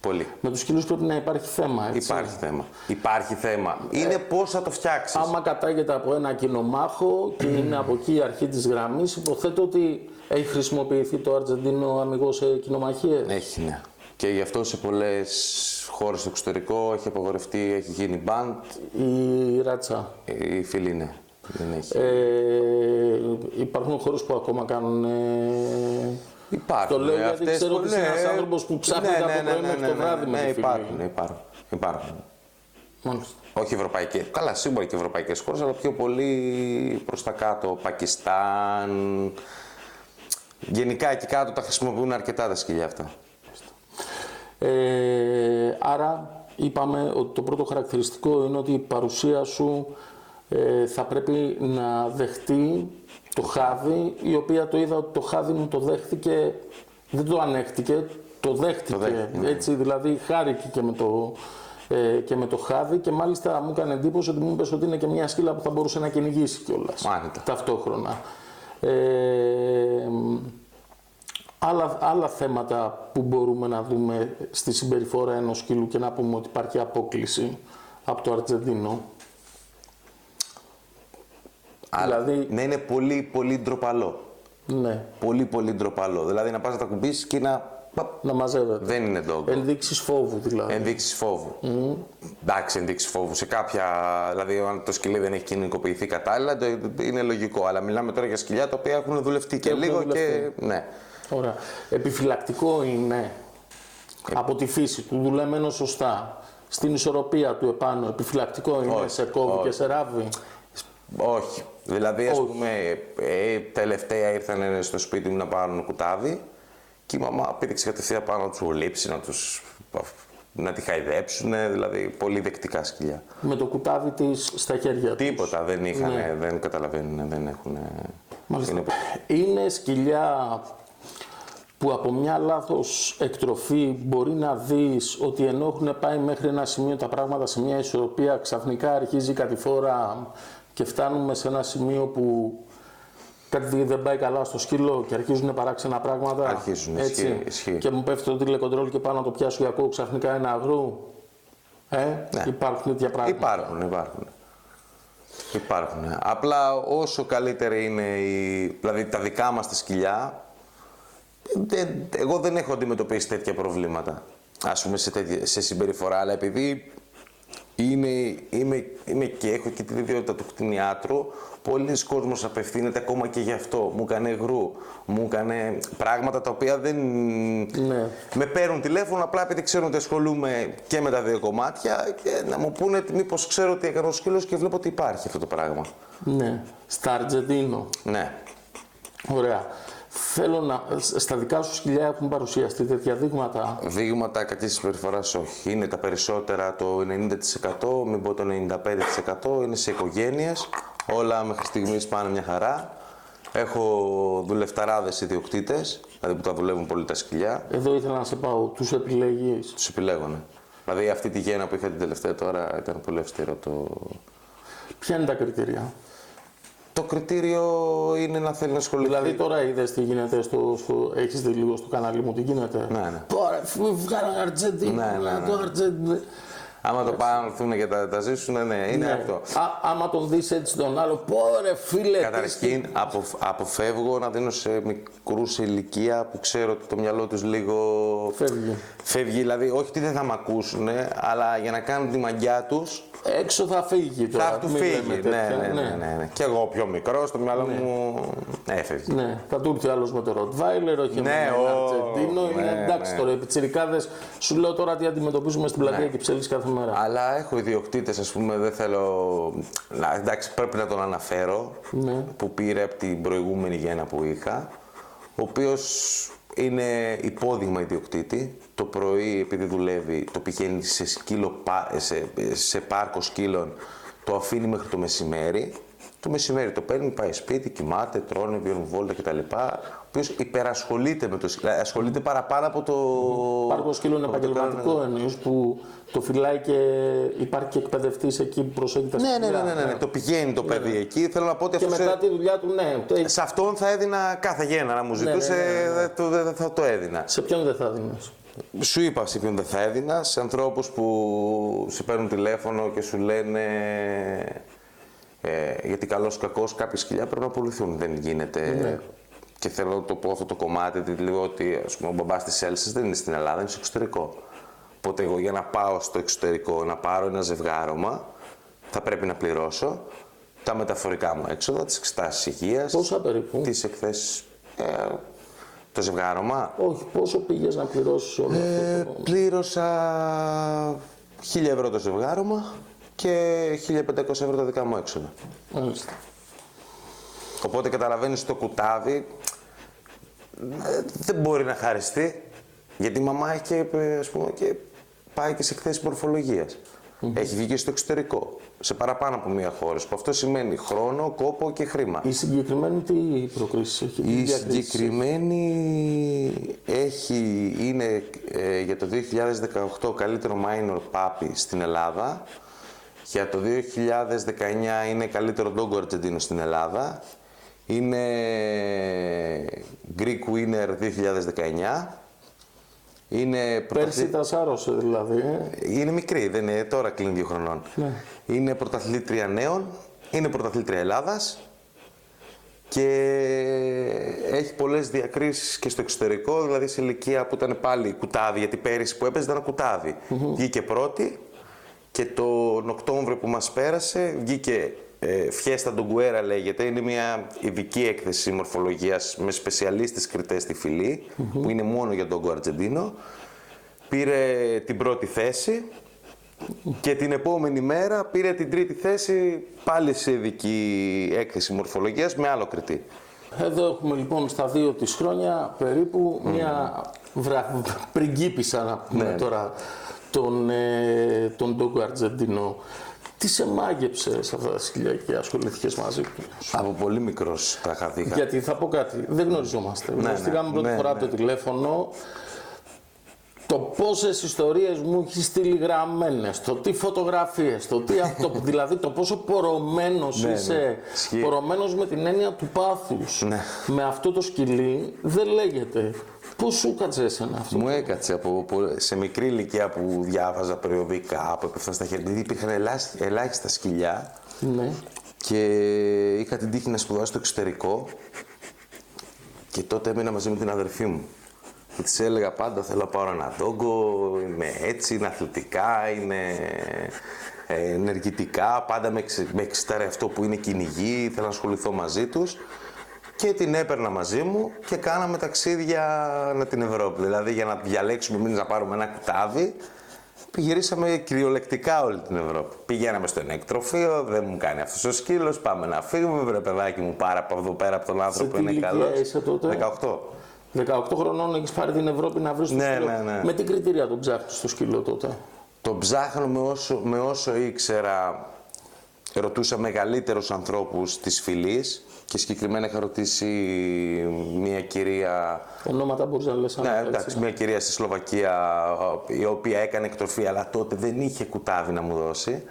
Πολύ. με τους σκύλους πρέπει να υπάρχει θέμα, έτσι. Υπάρχει θέμα. Υπάρχει θέμα. Είναι πώς θα το φτιάξεις. Άμα κατάγεται από ένα κοινομάχο και είναι από εκεί η αρχή της γραμμής, υποθέτω ότι έχει χρησιμοποιηθεί το Αργεντίνο αμυγός σε κοινομαχίες. Έχει, ναι. Και γι' αυτό σε πολλές χώρες στο εξωτερικό έχει απαγορευτεί, έχει γίνει band. Η ράτσα. Οι φίλοι ναι. Δεν έχει. Ε, υπάρχουν χώρες που ακόμα κάνουν... ε, υπάρχουν. το λέω ε, γιατί αυτές ξέρω που- ότι είσαι ένας άνθρωπος που ψάχνεται από το πρωί μέχρι το βράδυ με ναι, τη φίλη. υπάρχουν, υπάρχουν, υπάρχουν. Μάλιστα. Όχι ευρωπαϊκέ. Καλά, σίγουρα και ευρωπαϊκές χώρες, αλλά πιο πολύ προς τα κάτω. Πακιστάν. Γενικά εκεί κάτω τα χρησιμοποιούν αρκετά τα σκυλιά αυτά. Ε, άρα είπαμε ότι το πρώτο χαρακτηριστικό είναι ότι η παρουσία σου ε, θα πρέπει να δεχτεί το χάδι, η οποία το είδα ότι το χάδι μου το δέχτηκε, δεν το ανέχτηκε, το δέχτηκε. δέχτηκε, ναι. Έτσι, δηλαδή χάρηκε και με το, ε, και με το χάδι και μάλιστα μου έκανε εντύπωση ότι μου είπες ότι είναι και μια σκύλα που θα μπορούσε να κυνηγήσει κιόλας. Μάλιστα. Ταυτόχρονα. Ε, άλλα, άλλα θέματα που μπορούμε να δούμε στη συμπεριφορά ενός σκύλου και να πούμε ότι υπάρχει απόκληση από το Αργεντίνο. Αλλά Δηλαδή- να είναι πολύ, πολύ ντροπαλό. Ναι, Πολύ, πολύ ντροπαλό. Δηλαδή να πας να τα κουμπίσεις και να. παπ, να μαζεύεται. Δεν είναι dog. Ενδείξεις φόβου δηλαδή. Ενδείξεις φόβου. Εντάξει, ενδείξεις φόβου. Σε κάποια. Δηλαδή, αν το σκυλί δεν έχει κοινωνικοποιηθεί κατάλληλα, το- είναι λογικό. Αλλά μιλάμε τώρα για σκυλιά τα οποία έχουν δουλευτεί και, Έχουν λίγο δουλευτεί. και. Ναι. Ωραία. Επιφυλακτικό είναι από τη φύση του, δουλεμένο σωστά. Στην ισορροπία του επάνω, επιφυλακτικό είναι, Όχι, σε κόβει και όχι. σε ράβει; Όχι. Δηλαδή, ας Όχι. πούμε, ε, τελευταία ήρθαν στο σπίτι μου να πάρουν κουτάβι και η μαμά πήδηξε κατευθείαν πάνω να τους λείψει, να τους. να τη χαϊδέψουν. Δηλαδή, πολύ δεκτικά σκυλιά. Με το κουτάβι της στα χέρια τους. Τίποτα δεν είχαν, Ναι. δεν καταλαβαίνουν, δεν έχουν. Μάλιστα. Είναι- Είναι σκυλιά που από μια λάθος εκτροφή μπορεί να δεις ότι ενώ έχουν πάει μέχρι ένα σημείο τα πράγματα σε μια ισορροπία ξαφνικά αρχίζει κάτι φορά και φτάνουμε σε ένα σημείο που κάτι δεν πάει καλά στο σκύλο και αρχίζουν παράξενα πράγματα. Αρχίζουν, έτσι. ισχύει, ισχύει. Και μου πέφτει το τηλεκοντρόλ και πάνω να το πιάσω και ακούω ξαφνικά ένα αγρού. Ε, Ναι. υπάρχουν τέτοια πράγματα. Υπάρχουν, υπάρχουν. Υπάρχουν. Απλά όσο καλύτερη είναι η... Δηλαδή τα δικά μας τα σκυλιά, δεν- εγώ δεν έχω αντιμετωπίσει τέτοια προβλήματα. Ας πούμε σε, τέτοια, σε συμπεριφορά, αλλά επειδή είναι, είμαι, είμαι και έχω και την ιδιότητα του κτηνιάτρου, πολλοί κόσμος απευθύνεται ακόμα και γι' αυτό. Μου έκανε γρου, μου έκανε πράγματα τα οποία δεν... Ναι. Με παίρνουν τηλέφωνο απλά επειδή ξέρουν ότι ασχολούμαι και με τα δύο κομμάτια και να μου πούνε μήπως ξέρω ότι έκανε ο σκύλος και βλέπω ότι υπάρχει αυτό το πράγμα. Ναι. Στα Αργεντίνο. Ναι. Ωραία. Θέλω να. Στα δικά σου σκυλιά έχουν παρουσιαστεί τέτοια δείγματα. Δείγματα κακής συμπεριφοράς όχι. Είναι τα περισσότερα το 90%, μην πω το 95% είναι σε οικογένειες. Όλα μέχρι στιγμής πάνε μια χαρά. Έχω δουλευταράδες ιδιοκτήτες, δηλαδή που τα δουλεύουν πολύ τα σκυλιά. Εδώ ήθελα να σε πάω. Τους επιλέγεις; Τους επιλέγουν. Δηλαδή αυτή τη γέννα που είχα την τελευταία τώρα ήταν πολύ αυστηρό το. Ποια είναι τα κριτήρια; Το κριτήριο είναι να θέλει να ασχοληθεί. Δηλαδή τώρα είδες τι γίνεται στο. στο Έχεις δει λίγο στο κανάλι μου τι γίνεται; Ναι, ναι. Τώρα βγάλω Αργεντίνο. Ναι, ναι, ναι. Το Αργεντίνο. Άμα το πάνε και τα, τα ζήσουν, ναι, είναι Ναι. αυτό. Α, άμα τον δεις έτσι τον άλλο, πόρε φίλε. τι Καταρχήν, απο, αποφεύγω να δίνω σε μικρούς σε ηλικία που ξέρω ότι το μυαλό τους λίγο. Φεύγει. Φεύγει, δηλαδή, όχι ότι δεν θα με ακούσουν, αλλά για να κάνουν τη μαγιά τους Έξω θα φύγει τώρα. θα του μην φύγει. λέμε Ναι, τέτοια, ναι, ναι, ναι, ναι. Και εγώ πιο μικρό, στο μυαλό μου έφευγε. Ναι, θα του έρθει άλλος με το Ροτβάιλερ, όχι με Ναι, ένα ο- Αργεντίνο. ναι, είναι εντάξει ναι. τώρα, οι πιτσιρικάδες, σου λέω τώρα τι αντιμετωπίζουμε στην πλατεία και ψέλης κάθε μέρα. Αλλά έχω ιδιοκτήτες, ας πούμε, δεν θέλω. Να, εντάξει, πρέπει να τον αναφέρω. Ναι. Που πήρε από την προηγούμενη γέννα που είχα. Ο οποίος είναι υπόδειγμα ιδιοκτήτη. Το πρωί, επειδή δουλεύει, το πηγαίνει σε, σκύλο, πα- σε, σε πάρκο σκύλων, το αφήνει μέχρι το μεσημέρι. Το μεσημέρι το παίρνει, πάει σπίτι, κοιμάται, τρώνε, βγαίνουν βόλτα κτλ. Ο οποίος υπερασχολείται με το σκύλο. Ασχολείται παραπάνω από το. Πάρκο σκύλο είναι από το επαγγελματικό ενίος που το φυλάει και υπάρχει και εκπαιδευτής εκεί που προσέχει τα Ναι, ναι, σκυλιά. ναι, ναι, ναι, το πηγαίνει το παιδί εκεί. Θέλω να πω ότι Και αυτό μετά τη δουλειά του, ναι. το- σε αυτόν θα έδινα κάθε γένα να μου ζητούσε, ναι, ναι, ναι. δεν το- δεν θα το έδινα. Σε ποιον δεν θα δίνεις. Σου; Είπα σε ποιον δεν θα έδινα, σε ανθρώπους που σε παίρνουν τηλέφωνο και σου λένε ε, γιατί καλός ή κακός κάποια σκυλιά πρέπει να πουληθούν. Δεν γίνεται. Ναι. Και θέλω να το πω αυτό το κομμάτι, γιατί λέω ότι ας πούμε, ο μπαμπάς της Έλσης δεν είναι στην Ελλάδα, είναι στο εξωτερικό. Οπότε εγώ για να πάω στο εξωτερικό, να πάρω ένα ζευγάρωμα, θα πρέπει να πληρώσω τα μεταφορικά μου έξοδα, τις εξετάσεις υγείας, Πόσα περίπου; τις εκθέσεις, ε, το ζευγάρωμα. Όχι, πόσο πήγες να πληρώσεις όλο Ε, αυτό. το- πλήρωσα 1000 ευρώ το ζευγάρωμα και 1500 ευρώ τα δικά μου έξοδα. Μάλιστα. Οπότε καταλαβαίνεις το κουτάβι ε, δεν μπορεί να χαριστεί γιατί η μαμά έχει και, ε, ας πούμε, και πάει και σε εκθέσεις μορφολογίας. Έχει βγει και στο εξωτερικό, σε παραπάνω από μία χώρα. Που αυτό σημαίνει χρόνο, κόπο και χρήμα. Η συγκεκριμένη τι προκρίσεις έχει; τι Η διακρίσεις συγκεκριμένη έχει, είναι ε, για το 2018 καλύτερο minor puppy στην Ελλάδα. Για το 2019 είναι καλύτερο dog Argentino στην Ελλάδα. Είναι Greek Winner 2019. Είναι, έχει. Πέρσι πρωταθλη- τα σάρωσε δηλαδή. Ε. είναι μικρή, δεν είναι, τώρα κλείνει δύο χρονών. Ναι. Είναι πρωταθλήτρια νέων, είναι πρωταθλήτρια Ελλάδας και έχει πολλές διακρίσεις και στο εξωτερικό, δηλαδή σε ηλικία που ήταν πάλι κουτάβι, γιατί πέρυσι που έπαιζε ήταν κουτάβι. Βγήκε πρώτη και τον Οκτώβριο που μας πέρασε βγήκε ε, Φιέστα Ντογκουέρα λέγεται, είναι μια ειδική έκθεση μορφολογίας με σπεσιαλίστες κριτές στη φυλή, που είναι μόνο για τον Αρτζεντίνο. Πήρε την πρώτη θέση και την επόμενη μέρα πήρε την τρίτη θέση πάλι σε ειδική έκθεση μορφολογίας με άλλο κριτή. Εδώ έχουμε λοιπόν στα δύο της χρόνια περίπου μια βρα... πριγκίπισσα να πούμε Ναι. τώρα τον, ε, τον Ντόγκο Αρτζεντίνο. Τι σε μάγεψε σε αυτά τα σκυλιά και ασχολήθηκες μαζί του; Από πολύ μικρός τα είχα δει. Γιατί θα πω κάτι, δεν γνωριζόμαστε. Γνωριστήκαμε πρώτη ναι, φορά ναι. από το τηλέφωνο. Το πόσες ιστορίες μου έχεις στείλει γραμμένες, το τι φωτογραφίες, το τι αυτό, δηλαδή το πόσο πορωμένος Ναι, ναι. είσαι, Ισχύει. πορωμένος με την έννοια του πάθους. Ναι. Με αυτό το σκυλί δεν λέγεται. Πώς σου κάτσε εσένα αυτό; Μου έκατσε από, πο- σε μικρή ηλικία που διάβαζα περιοδικά, που έπεφταν στα χέρια, γιατί υπήρχαν ελάχιστα, ελάχιστα σκυλιά Ναι. και είχα την τύχη να σπουδάσω στο εξωτερικό και τότε έμεινα μαζί με την αδερφή μου. Και της έλεγα πάντα θέλω να πάρω ένα δόγκο, είναι έτσι, είναι αθλητικά, είναι ε, ενεργητικά, πάντα με, εξε- με εξητάρει αυτό που είναι κυνηγή, θέλω να ασχοληθώ μαζί τους. Και την έπαιρνα μαζί μου και κάναμε ταξίδια να την Ευρώπη. Δηλαδή για να διαλέξουμε εμείς να πάρουμε ένα κουτάβι, γυρίσαμε κυριολεκτικά όλη την Ευρώπη. Πηγαίναμε στο ενέκτροφείο, δεν μου κάνει αυτός ο σκύλος. Πάμε να φύγουμε. Βρε παιδάκι μου, πάρα από εδώ πέρα από τον άνθρωπο τι είναι ηλικία καλός. είσαι τότε; 18. 18 χρονών έχεις πάρει την Ευρώπη να βρεις το Ναι, σκύλο; ναι, ναι. Με τι κριτήρια τον ψάχνεις στο σκύλο τότε; Το ψάχνω με όσο, με όσο ήξερα. Ρωτούσα μεγαλύτερους ανθρώπους της φυλής και συγκεκριμένα είχα ρωτήσει μια κυρία Ονόματα μπορείς να λες Ναι, ανά, εντάξει, έτσι. μια κυρία στη Σλοβακία η οποία έκανε εκτροφή, αλλά τότε δεν είχε κουτάβι να μου δωσει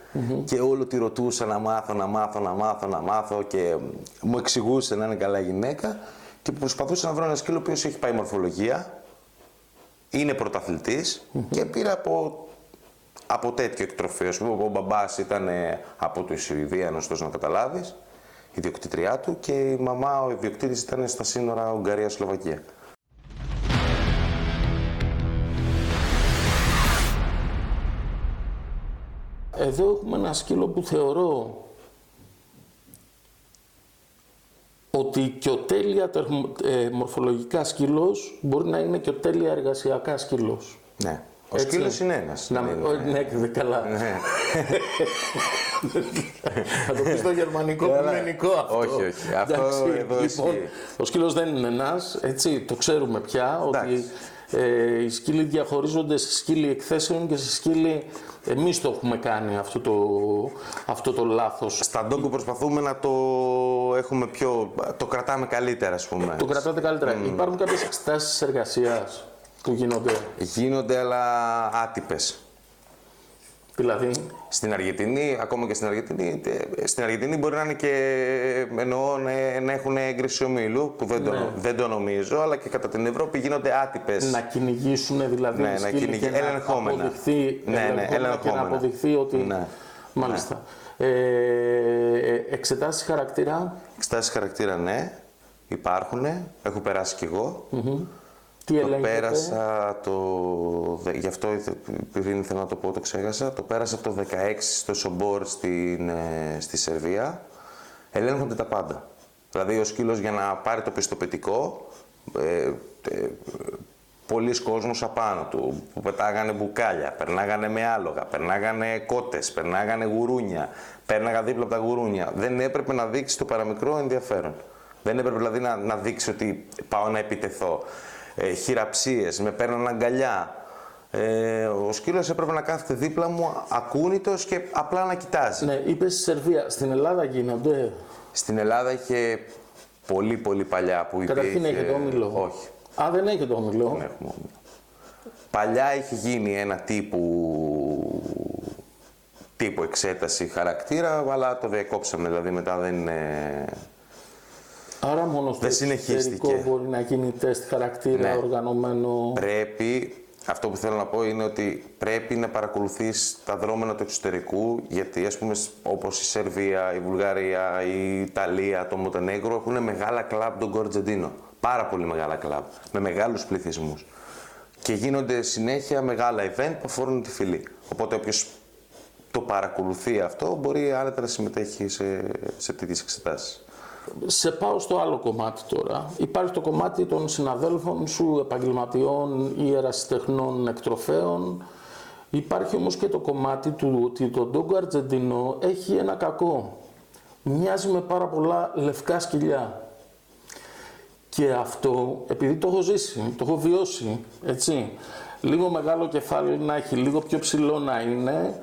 Και όλο τη ρωτούσα να μάθω, να μάθω, να μάθω, να μάθω και μου εξηγούσε να είναι καλά γυναίκα και προσπαθούσα να βρω ένα σκύλο ο οποίος έχει πάει μορφολογία, είναι πρωταθλητής και πήρα από από τέτοιο εκτροφείο. Ας πούμε, ο μπαμπάς ήταν ε, από τη Σουηδία, ωστόσο να καταλάβεις, η ιδιοκτήτριά του και η μαμά, ο ιδιοκτήτης ήταν στα σύνορα Ουγγαρία-Σλοβακία. Εδώ έχουμε ένα σκύλο που θεωρώ ότι και ο τέλεια τερm- ε, μορφολογικά σκύλος μπορεί να είναι και ο τέλεια εργασιακά σκύλος. Ναι. Ο Έτσι. σκύλος είναι ένας. Να, δεν ο- είναι- ναι, δε- καλά. Ναι. Θα το πεις στο γερμανικό που Καλά. είναι ελληνικό αυτό. Όχι, όχι. Αυτό Εντάξει, εδώ λοιπόν, ισχύει. ο σκύλος δεν είναι ένας, έτσι, το ξέρουμε πια, ότι Εντάξει. ε, οι σκύλοι διαχωρίζονται σε σκύλοι εκθέσεων και σε σκύλοι... Εμείς το έχουμε κάνει αυτό το, αυτό το λάθος. Στα ντόγκο προσπαθούμε να το έχουμε πιο... το κρατάμε καλύτερα, ας πούμε. Το κρατάτε καλύτερα. Υπάρχουν κάποιες εξετάσεις εργασίας που γίνονται, Γίνονται, αλλά άτυπες. δηλαδή... Στην Αργεντινή, ακόμα και στην Αργεντινή, ε, στην Αργεντινή μπορεί να είναι και εννοώ να, να έχουν έγκριση ομίλου, που δεν, το, Ναι. δεν το νομίζω, αλλά και κατά την Ευρώπη γίνονται άτυπες. Να κυνηγήσουν δηλαδή Ναι, οι να σκύλοι κυνηγεί- και να ελεγχόμενα. αποδειχθεί, Ναι, ναι, ελεγχόμενα και να ελεγχόμενα. αποδειχθεί ότι... Ναι. Μάλιστα. Ε, ε, εξετάσεις χαρακτήρα, Εξετάσεις χαρακτήρα, ναι, υπάρχουν, έχω περάσει κι εγώ. Τι Το ελέγχεται. πέρασα το. δε- Γι' αυτό ήθε- πριν ήθελα να το πω, το ξέχασα. Το πέρασα το 16 στο Σομπόρ στην, ε, στη Σερβία. Ελέγχονται τα πάντα. Δηλαδή ο σκύλος για να πάρει το πιστοποιητικό, ε, ε, πολλοί κόσμος απάνω του που πετάγανε μπουκάλια, περνάγανε με άλογα, περνάγανε κότες, περνάγανε γουρούνια, πέρναγα δίπλα από τα γουρούνια. Δεν έπρεπε να δείξει το παραμικρό ενδιαφέρον. Δεν έπρεπε δηλαδή να, να δείξει ότι πάω να επιτεθώ. Ε, χειραψίες, με παίρναν αγκαλιά. Ε, ο σκύλος έπρεπε να κάθεται δίπλα μου ακούνητος και απλά να κοιτάζει. Ναι, είπες στη Σερβία. Στην Ελλάδα γίνονται; Στην Ελλάδα είχε πολύ πολύ παλιά που υπήρχε... Καταρχήν έχετε όμιλο. Όχι, Α, δεν έχετε όμιλο. δεν έχουμε όμιλο. Παλιά είχε γίνει ένα τύπου, τύπου εξέταση χαρακτήρα, αλλά το διακόψαμε, δηλαδή μετά δεν είναι... Άρα μόνος στο Δεν συνεχίστηκε. εξωτερικό μπορεί να γίνει τεστ χαρακτήρα Ναι. οργανωμένο. Πρέπει, αυτό που θέλω να πω είναι ότι πρέπει να παρακολουθείς τα δρόμενα του εξωτερικού, γιατί ας πούμε σ- όπως η Σερβία, η Βουλγαρία, η Ιταλία, το Μοντενέγκρο έχουν μεγάλα κλαμπ τον Κορτζεντίνο. Πάρα πολύ μεγάλα κλαμπ, με μεγάλους πληθυσμούς. Και γίνονται συνέχεια μεγάλα event που αφορούν τη φυλή. Οπότε όποιος το παρακολουθεί αυτό μπορεί άνετα να συμμετέχει σε, σε τέτοιες εξετάσεις. Σε πάω στο άλλο κομμάτι τώρα. Υπάρχει το κομμάτι των συναδέλφων σου, επαγγελματιών ή ερασιτεχνών εκτροφέων. Υπάρχει όμως και το κομμάτι του ότι το Ντόγκο Αρτζεντινό έχει ένα κακό. Μοιάζει με πάρα πολλά λευκά σκυλιά. Και αυτό, επειδή το έχω ζήσει, το έχω βιώσει, έτσι, λίγο μεγάλο κεφάλι να έχει, λίγο πιο ψηλό να είναι,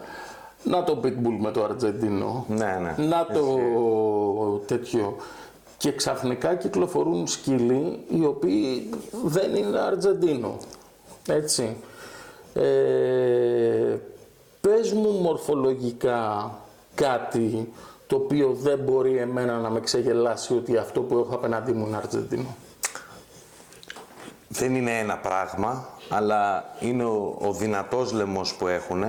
να το Pitbull με το Αργεντίνο. Ναι, ναι. Να το τέτοιο. Και ξαφνικά κυκλοφορούν σκύλοι οι οποίοι δεν είναι Αργεντίνο. Έτσι. Ε, πες μου μορφολογικά κάτι το οποίο δεν μπορεί εμένα να με ξεγελάσει ότι αυτό που έχω απέναντί μου είναι Αργεντίνο. Δεν είναι ένα πράγμα, αλλά είναι ο, ο δυνατός λαιμός που έχουν.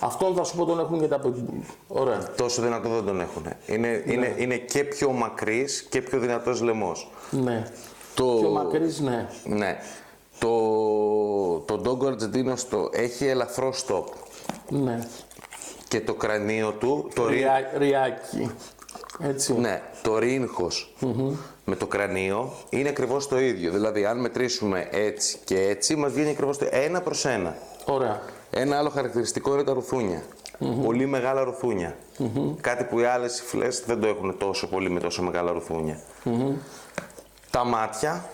Αυτόν θα σου πω τον έχουν και τα pitbull. Ωραία. Τόσο δυνατό δεν τον έχουν. Είναι, είναι, είναι και πιο μακρύς και πιο δυνατός λαιμός. Ναι. Το... Πιο μακρύς, ναι. Ναι. Το, το Doggo Argentino στο έχει ελαφρό stop Ναι. και το κρανίο του, το, ρι... Ριά, ριάκι. Έτσι. ναι, το ρίγχος με το κρανίο είναι ακριβώς το ίδιο. Δηλαδή αν μετρήσουμε έτσι και έτσι μας βγαίνει ακριβώς το ένα προς ένα. Ωραία. Ένα άλλο χαρακτηριστικό είναι τα ρουθούνια. Πολύ μεγάλα ρουθούνια. Κάτι που οι άλλες φυλές δεν το έχουν τόσο πολύ με τόσο μεγάλα ρουθούνια. Τα μάτια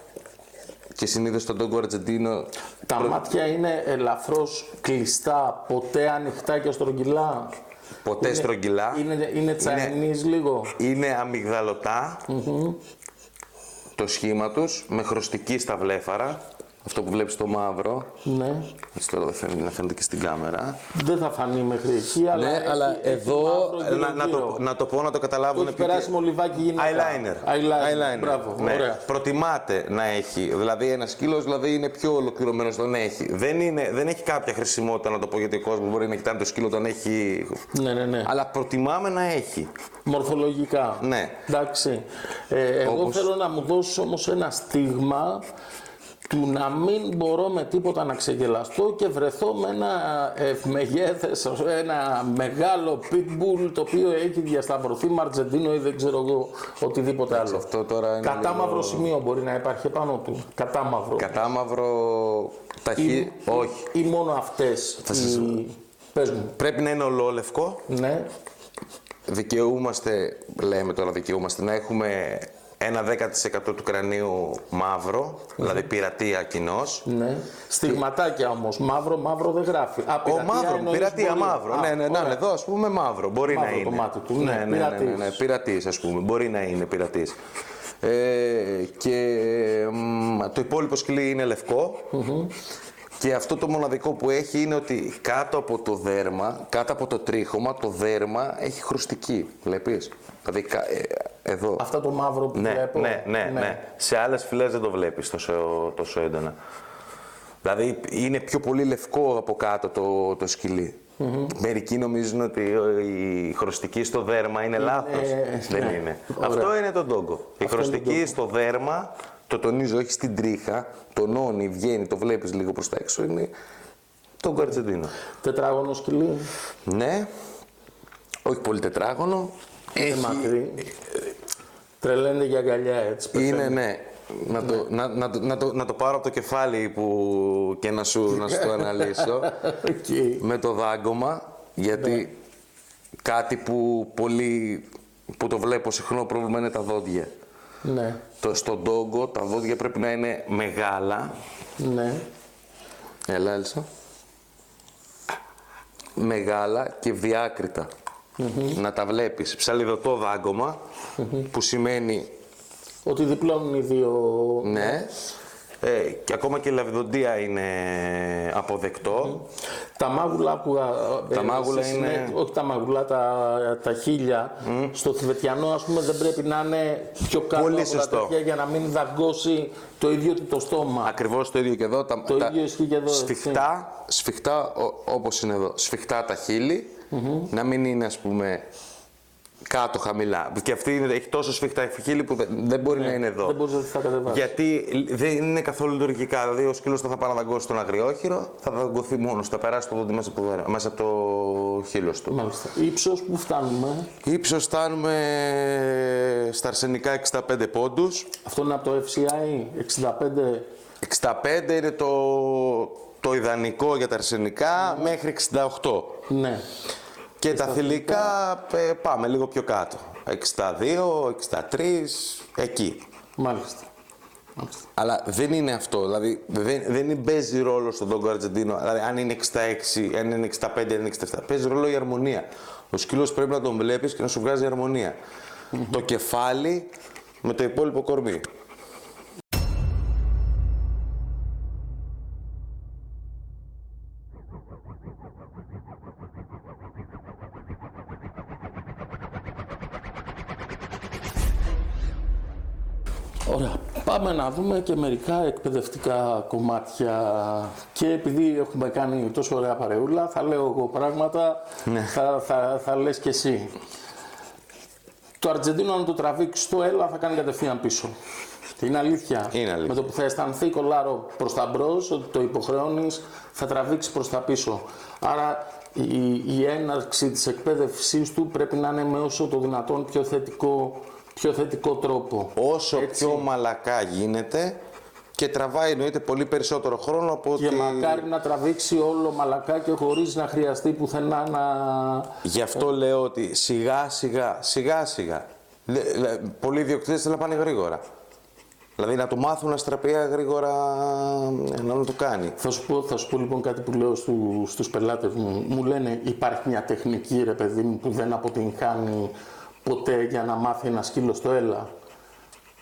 και συνήθως το Doggo Argentino Τα μάτια είναι ελαφρώς κλειστά, ποτέ ανοιχτά και στρογγυλά; ποτέ Είναι- στρογγυλά. Είναι, είναι Chinese λίγο; Είναι αμυγδαλωτά το σχήμα τους, με χρωστική στα βλέφαρα. Αυτό που βλέπεις το μαύρο. Ναι. Έτσι τώρα δεν φαίνεται, να φαίνεται και στην κάμερα. Δεν θα φανεί μέχρι εκεί, αλλά. ναι, έχει- αλλά έχει εδώ. μαύρο Να, να, γύρω-γύρω. το, να το πω, να το Το καταλάβουν έχει περάσει μολυβάκι γυναίκα. Eyeliner. Eyeliner. Μπράβο. Ναι. Ωραία. Προτιμάται να έχει. Δηλαδή, ένας σκύλος δηλαδή, είναι πιο ολοκληρωμένος τον έχει. Δεν, είναι, δεν έχει κάποια χρησιμότητα να το πω γιατί ο κόσμος μπορεί να κοιτάει το σκύλο τον έχει. Ναι, ναι, ναι. Αλλά προτιμάμε να έχει. Μορφολογικά. Ναι. Εντάξει. Ε, εγώ Όπως- θέλω να μου δώσεις όμως ένα στίγμα του να μην μπορώ με τίποτα να ξεγελαστώ και βρεθώ με ένα ευμεγέθες, ένα μεγάλο pitbull το οποίο έχει διασταυρωθεί μαρτζεντίνο ή δεν ξέρω εγώ οτιδήποτε άλλο. Αυτό τώρα είναι. Κατάμαυρο λίγο- σημείο μπορεί να υπάρχει επάνω του. Κατάμαυρο. Κατάμαυρο. Ταχύ. Όχι. Ή μόνο αυτές οι... Πες μου. Πρέπει να είναι ολόλευκο. Ναι. Δικαιούμαστε, λέμε τώρα δικαιούμαστε, να έχουμε ένα 10% του κρανίου μαύρο, δηλαδή πειρατεία κοινό. Ναι. Στιγματάκια όμως. Μαύρο, μαύρο δεν γράφει. Α, Ο πειρατεία μαύρο, εννοείς πειρατεία μπορεί. μαύρο. Α, ναι, ναι, ναι, ωραία. εδώ ας πούμε μαύρο. Μπορεί Μαύρο να το είναι. μάτι του, ναι, ναι, ναι, ναι, ναι, πειρατής. ναι, πειρατής, ας πούμε. Μπορεί να είναι πειρατής. Ε, και μ, το υπόλοιπο σκυλί είναι λευκό. Και αυτό το μοναδικό που έχει είναι ότι κάτω από το δέρμα, κάτω από το τρίχωμα, το δέρμα έχει χρουστική. Βλέπεις. Δηλαδή κα- ε, εδώ. Αυτό το μαύρο που Ναι, βλέπω. ναι, ναι, ναι. Σε άλλες φυλές δεν το βλέπεις τόσο, τόσο έντονα. Δηλαδή είναι πιο πολύ λευκό από κάτω το, το σκυλι Μερικοί νομίζουν ότι η χρωστική στο δέρμα είναι λάθος. Δεν ναι. είναι. Ωραία. Αυτό είναι το ντόγκο. Η Αυτό είναι το χρωστική στο δέρμα, το τονίζω, όχι στην τρίχα, τονώνει, βγαίνει, το βλέπεις λίγο προς τα έξω, είναι το γκαρτζεντίνο. Τετράγωνο σκυλί. Ναι, όχι πολύ τετράγωνο. Είναι μακρύ. Τρελαίνεται για αγκαλιά έτσι. Είναι, πεθαίνει. ναι. Να το, να, να, το- να, το, να το πάρω από το κεφάλι που, και να σου, να σου το αναλύσω Οκ. με το δάγκωμα, γιατί κάτι που πολύ που το βλέπω συχνό πρόβλημα είναι τα δόντια. Ναι, Το, στον Ντόγκο τα δόντια πρέπει να είναι μεγάλα. ναι. Έλα, Έλσα. Μεγάλα και διάκριτα. Να τα βλέπεις. Ψαλιδωτό δάγκωμα, που σημαίνει Ότι διπλώνουν οι δύο. Ναι. Ε, και ακόμα και η λαβιδοντία είναι αποδεκτό. Τα μάγουλα που. α, Τα ε, μάγουλα σε είναι- συνέ- Όχι τα μάγουλα, τα, τα χίλια. Στο Θηβετιανό, ας πούμε, δεν πρέπει να είναι πιο κάτω Πολύ από σωστό. τα τέτοια για να μην δαγκώσει το ίδιο το στόμα. Ακριβώς το ίδιο και εδώ. Τα, Το τα ίδιο ισχύει και εδώ, έτσι. Σφιχτά, σφιχτά ο- όπως είναι εδώ. Σφιχτά τα χείλη, να μην είναι ας πούμε κάτω χαμηλά. Και αυτή είναι- έχει τόσο σφιχτά χείλη που δεν, δεν μπορεί να είναι εδώ. Δεν μπορείς να τα κατεβάσεις. Γιατί δεν είναι καθόλου λειτουργικά. Δηλαδή, ο σκύλος θα πάει να δαγκώσει τον αγριόχειρο, θα δαγκωθεί μόνος, θα περάσει το δόντι μέσα από το, δέρα- μέσα από το χείλος του. Μάλιστα. Ύψος που φτάνουμε. Ήψο φτάνουμε στα αρσενικά 65 πόντους. Αυτό είναι από το FCI 65. 65 είναι το, το ιδανικό για τα αρσενικά μέχρι 68. Ναι. Και τα θηλυκά ε, πάμε λίγο πιο κάτω. 62, 63, εκεί. Μάλιστα. Μάλιστα. Αλλά δεν είναι αυτό. Δηλαδή δεν, δεν παίζει ρόλο στον Τόγκο Αργεντίνο. Δηλαδή αν είναι 66, αν είναι 65, αν είναι 67. Παίζει ρόλο η αρμονία. Ο σκύλος πρέπει να τον βλέπεις και να σου βγάζει αρμονία. Το κεφάλι με το υπόλοιπο κορμί. Πάμε να δούμε και μερικά εκπαιδευτικά κομμάτια. Και επειδή έχουμε κάνει τόσο ωραία παρεούλα, θα λέω εγώ πράγματα, θα, θα, θα λες και εσύ. Το Αργεντίνο να το τραβήξεις στο έλα θα κάνει κατευθείαν πίσω. Είναι αλήθεια. Είναι αλήθεια. Με το που θα αισθανθεί κολάρο προς τα μπρος, ότι το υποχρεώνεις, θα τραβήξεις προς τα πίσω. Άρα η, η έναρξη της εκπαίδευσής του πρέπει να είναι με όσο το δυνατόν πιο θετικό, πιο θετικό τρόπο. Όσο πιο μαλακά γίνεται και τραβάει εννοείται πολύ περισσότερο χρόνο από Και ότι... μακάρι να τραβήξει όλο μαλακά και χωρίς να χρειαστεί πουθενά να... Γι' αυτό λέω ότι σιγά σιγά, σιγά σιγά. Λε- λε- πολλοί ιδιοκτήτες θέλουν να πάνε γρήγορα. Δηλαδή να του μάθουν αστραπία γρήγορα ε, να το κάνει. Θα σου, πω, θα σου πω λοιπόν κάτι που λέω στου, στους πελάτες μου. Μου λένε υπάρχει μια τεχνική ρε παιδί μου που δεν αποτυγχάνει ποτέ για να μάθει ένα σκύλο στο έλα.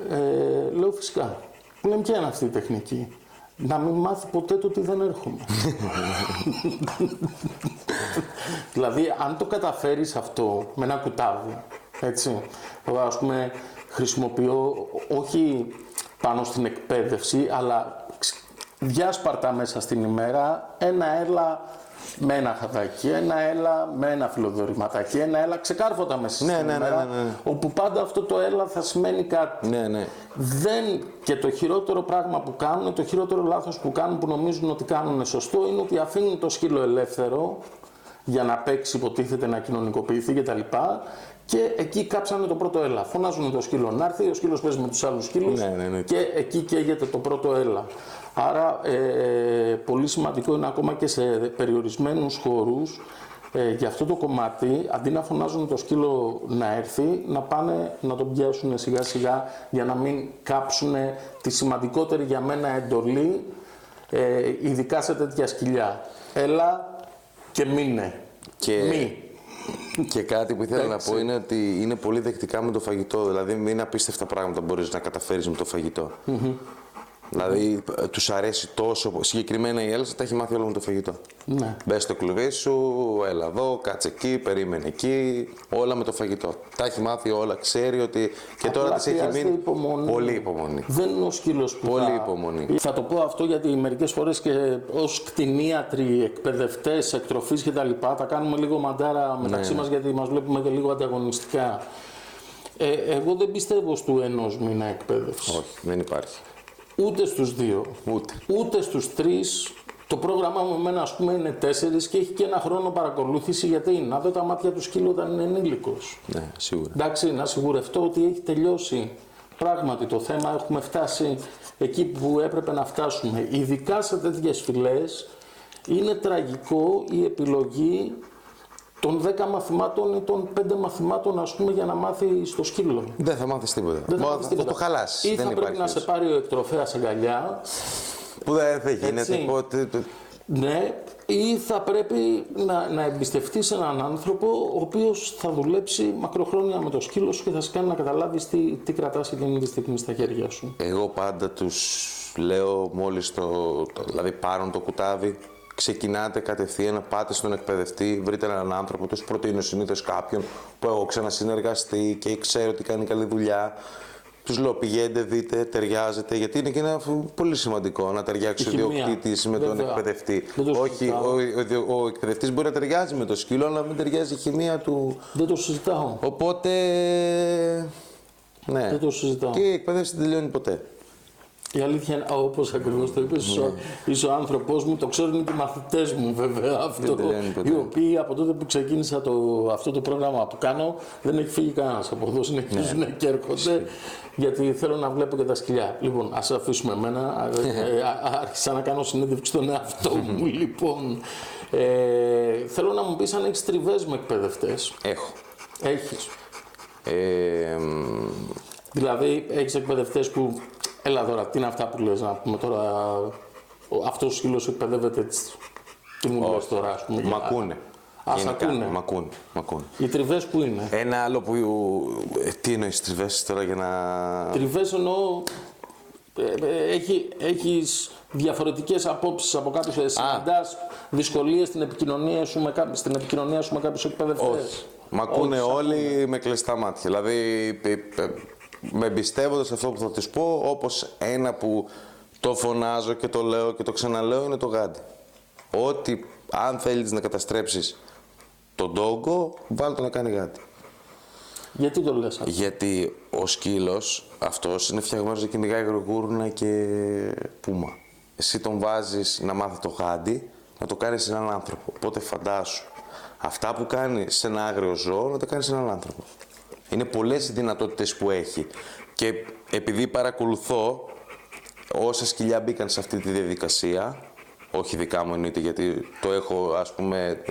Ε, λέω φυσικά. Μου λένε ποια είναι αυτή η τεχνική. να μην μάθει ποτέ το ότι δεν έρχομαι. δηλαδή, αν το καταφέρεις αυτό με ένα κουτάβι, έτσι, εγώ ας πούμε χρησιμοποιώ όχι πάνω στην εκπαίδευση, αλλά διάσπαρτα μέσα στην ημέρα ένα έλα με ένα χαδάκι, ένα έλα με ένα φιλοδορηματάκι, ένα έλα ξεκάρφωτα μέσα Ναι, στην ναι, ναι, ημέρα, ναι, ναι. όπου πάντα αυτό το έλα θα σημαίνει κάτι. Ναι, ναι. Δεν, και το χειρότερο πράγμα που κάνουν, το χειρότερο λάθος που κάνουν που νομίζουν ότι κάνουν σωστό είναι ότι αφήνουν το σκύλο ελεύθερο για να παίξει, υποτίθεται να κοινωνικοποιηθεί κτλ. Και εκεί κάψανε το πρώτο έλα. Φωνάζουν το σκύλο να έρθει, ο σκύλος παίζει με τους άλλους σκύλους Ναι, ναι, ναι. και εκεί καίγεται το πρώτο έλα. Άρα ε, πολύ σημαντικό είναι ακόμα και σε περιορισμένους χώρους ε, για αυτό το κομμάτι, αντί να φωνάζουν το σκύλο να έρθει, να πάνε να τον πιάσουν σιγά σιγά για να μην κάψουν τη σημαντικότερη για μένα εντολή, ε, ειδικά σε τέτοια σκυλιά. Έλα και μείνε. Και- Μη. Και κάτι που ήθελα να Εντάξει. πω είναι ότι είναι πολύ δεκτικά με το φαγητό. Δηλαδή, μην είναι απίστευτα πράγματα μπορείς να καταφέρεις με το φαγητο Δηλαδή, τους αρέσει τόσο. Συγκεκριμένα η Έλσα τα έχει μάθει όλα με το φαγητό. Ναι. Μπες στο κλουβί σου, έλα εδώ, κάτσε εκεί, περίμενε εκεί. Όλα με το φαγητό. Τα έχει μάθει όλα, ξέρει ότι. Και τώρα Απλά της έχει χρειάζεται μείνει. υπομονή. Πολύ υπομονή. Δεν είναι ο σκύλος που. Πολύ θα... υπομονή. Θα το πω αυτό γιατί μερικές φορές και ως κτηνίατροι, εκπαιδευτές, εκτροφή κτλ. τα κάνουμε λίγο μαντάρα μεταξύ Ναι, μας γιατί μας βλέπουμε και λίγο ανταγωνιστικά. Ε, εγώ δεν πιστεύω στου ενός μήνα εκπαίδευσης. Όχι, δεν υπάρχει. Ούτε στους δύο. Ούτε. Ούτε στους τρεις. Το πρόγραμμά μου εμένα, ας πούμε, είναι τέσσερις και έχει και ένα χρόνο παρακολούθηση γιατί να δω τα μάτια του σκύλου όταν είναι ενήλικος. Ναι, σίγουρα. Εντάξει, να σιγουρευτώ ότι έχει τελειώσει πράγματι το θέμα. Έχουμε φτάσει εκεί που έπρεπε να φτάσουμε. Ειδικά σε τέτοιες φυλές είναι τραγικό η επιλογή των 10 μαθημάτων ή των 5 μαθημάτων ας πούμε για να μάθει στο σκύλο. Δεν θα μάθεις τίποτα. Δεν θα Μα μάθεις θα τίποτα. το χαλάσει. Ή δεν θα πρέπει υπάρχει να σε έτσι. πάρει ο εκτροφέας αγκαλιά Που δεν θα γίνεται Έτσι. ποτέ. Ναι, ή θα πρέπει να, να εμπιστευτείς έναν άνθρωπο ο οποίος θα δουλέψει μακροχρόνια με το σκύλο σου και θα σε κάνει να καταλάβεις τι, τι κρατάς εκείνη τη στιγμή στα χέρια σου. Εγώ πάντα τους λέω μόλις το, το- δηλαδή πάρουν το κουτάβι, ξεκινάτε κατευθείαν, πάτε στον εκπαιδευτή, βρείτε έναν άνθρωπο, τους προτείνω συνήθως κάποιον που έχω ξανασυνεργαστεί και ξέρω ότι κάνει καλή δουλειά. Τους λέω πηγαίνετε, δείτε, ταιριάζετε, γιατί είναι και ένα πολύ σημαντικό να ταιριάξει ο Η χημεία. διοκτήτης με τον Βέβαια. εκπαιδευτή. Δεν το Όχι, συζητάω. ο, ο, ο εκπαιδευτής μπορεί να ταιριάζει με το σκύλο, αλλά μην ταιριάζει η χημεία του. Δεν το συζητάω. Οπότε, ναι. Δεν το συζητάω. Και η εκπαίδευση δεν τελειώνει ποτέ. Η αλήθεια είναι, όπως ακριβώς το είπες, είσαι, είσαι ο άνθρωπός μου, το ξέρουν και οι μαθητές μου βέβαια αυτό. τελειώνει ποτέ. Οι οποίοι από τότε που ξεκίνησα το, αυτό το πρόγραμμα που κάνω δεν έχει φύγει κανένας από εδώ. Συνεχίζουν Ναι. και έρχονται γιατί θέλω να βλέπω και τα σκυλιά. Λοιπόν, ας αφήσουμε εμένα. Ε, ε, α- άρχισα να κάνω συνέντευξη στον εαυτό μου. λοιπόν, ε, θέλω να μου πεις αν έχεις τριβές με εκπαιδευτές. Έχω. Έχεις. Ε, μ, Δηλαδή, έχεις εκπαιδευτές που. Έλα τώρα, τι είναι αυτά που λες, να πούμε τώρα. Αυτός ο σκύλο εκπαιδεύεται. έτσι. Τι μου λες τώρα, ας πούμε. μ' ακούνε. Α, σ' Γενικά, ακούνε. Μ' ακούνε. μ' ακούνε. Οι τριβές που είναι; Ένα άλλο που. ε, τι εννοείς τριβές τώρα για να. Τριβές εννοώ. ε, ε, έχει, έχεις διαφορετικές απόψεις από κάποιους, ε, συναντάς δυσκολίες στην επικοινωνία σου με, κά- στην επικοινωνία σου με κάποιους εκπαιδευτές; Όχι. Μ' ακούνε Όχι, σ' όλοι με κλειστά μάτια. Δηλαδή, ε, ε, με εμπιστεύονται σε αυτό που θα του πω, όπως ένα που το φωνάζω και το λέω και το ξαναλέω είναι το γάντι. Ότι αν θέλεις να καταστρέψεις τον τόγκο, βάλτε το να κάνει γάντι. Γιατί το λες αυτό; Γιατί ο σκύλος αυτός είναι φτιαγμένος για κυνηγάει γρογούρνα και πούμα. Εσύ τον βάζεις να μάθει το γάντι, να το κάνεις σε έναν άνθρωπο. Οπότε φαντάσου, αυτά που κάνεις σε ένα άγριο ζώο, να τα κάνεις σε έναν άνθρωπο. Είναι πολλές οι δυνατότητες που έχει. Και επειδή παρακολουθώ όσα σκυλιά μπήκαν σε αυτή τη διαδικασία, όχι δικά μου εννοείται γιατί το έχω ας πούμε,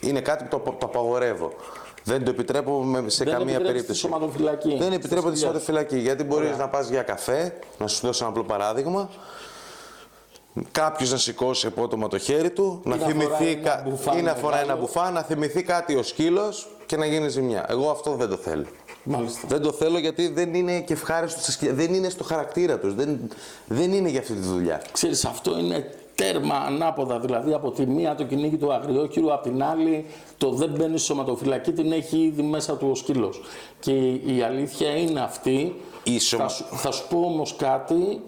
είναι κάτι που το, απο- το απαγορεύω. Δεν το επιτρέπω με- σε Δεν καμία επιτρέπεις τη περίπτωση. σωματοφυλακή. Δεν επιτρέπω τη Στα σκυλιά. σωματοφυλακή. Γιατί μπορείς να πας για καφέ, να σου δώσω ένα απλό παράδειγμα. Κάποιος να σηκώσει απότομα το χέρι του, να, να θυμηθεί φοράει ένα κα- μπουφάν ή να φοράει ένα μεγάλο. μπουφάν, να θυμηθεί κάτι ο σκύλος και να γίνει ζημιά. Εγώ αυτό δεν το θέλω. Μάλιστα. Δεν το θέλω γιατί δεν είναι και ευχάριστο στα σκυλιά. Δεν είναι στο χαρακτήρα τους. Δεν, δεν είναι για αυτή τη δουλειά. Ξέρεις, αυτό είναι τέρμα ανάποδα. Δηλαδή, από τη μία το κυνήγι του αγριόχειρου, από την άλλη το δεν μπαίνει στη σωματοφυλακή, την έχει ήδη μέσα του ο σκύλος. Και η αλήθεια είναι αυτή. Η σωμα- Θα, σου, θα σου πω όμως κάτι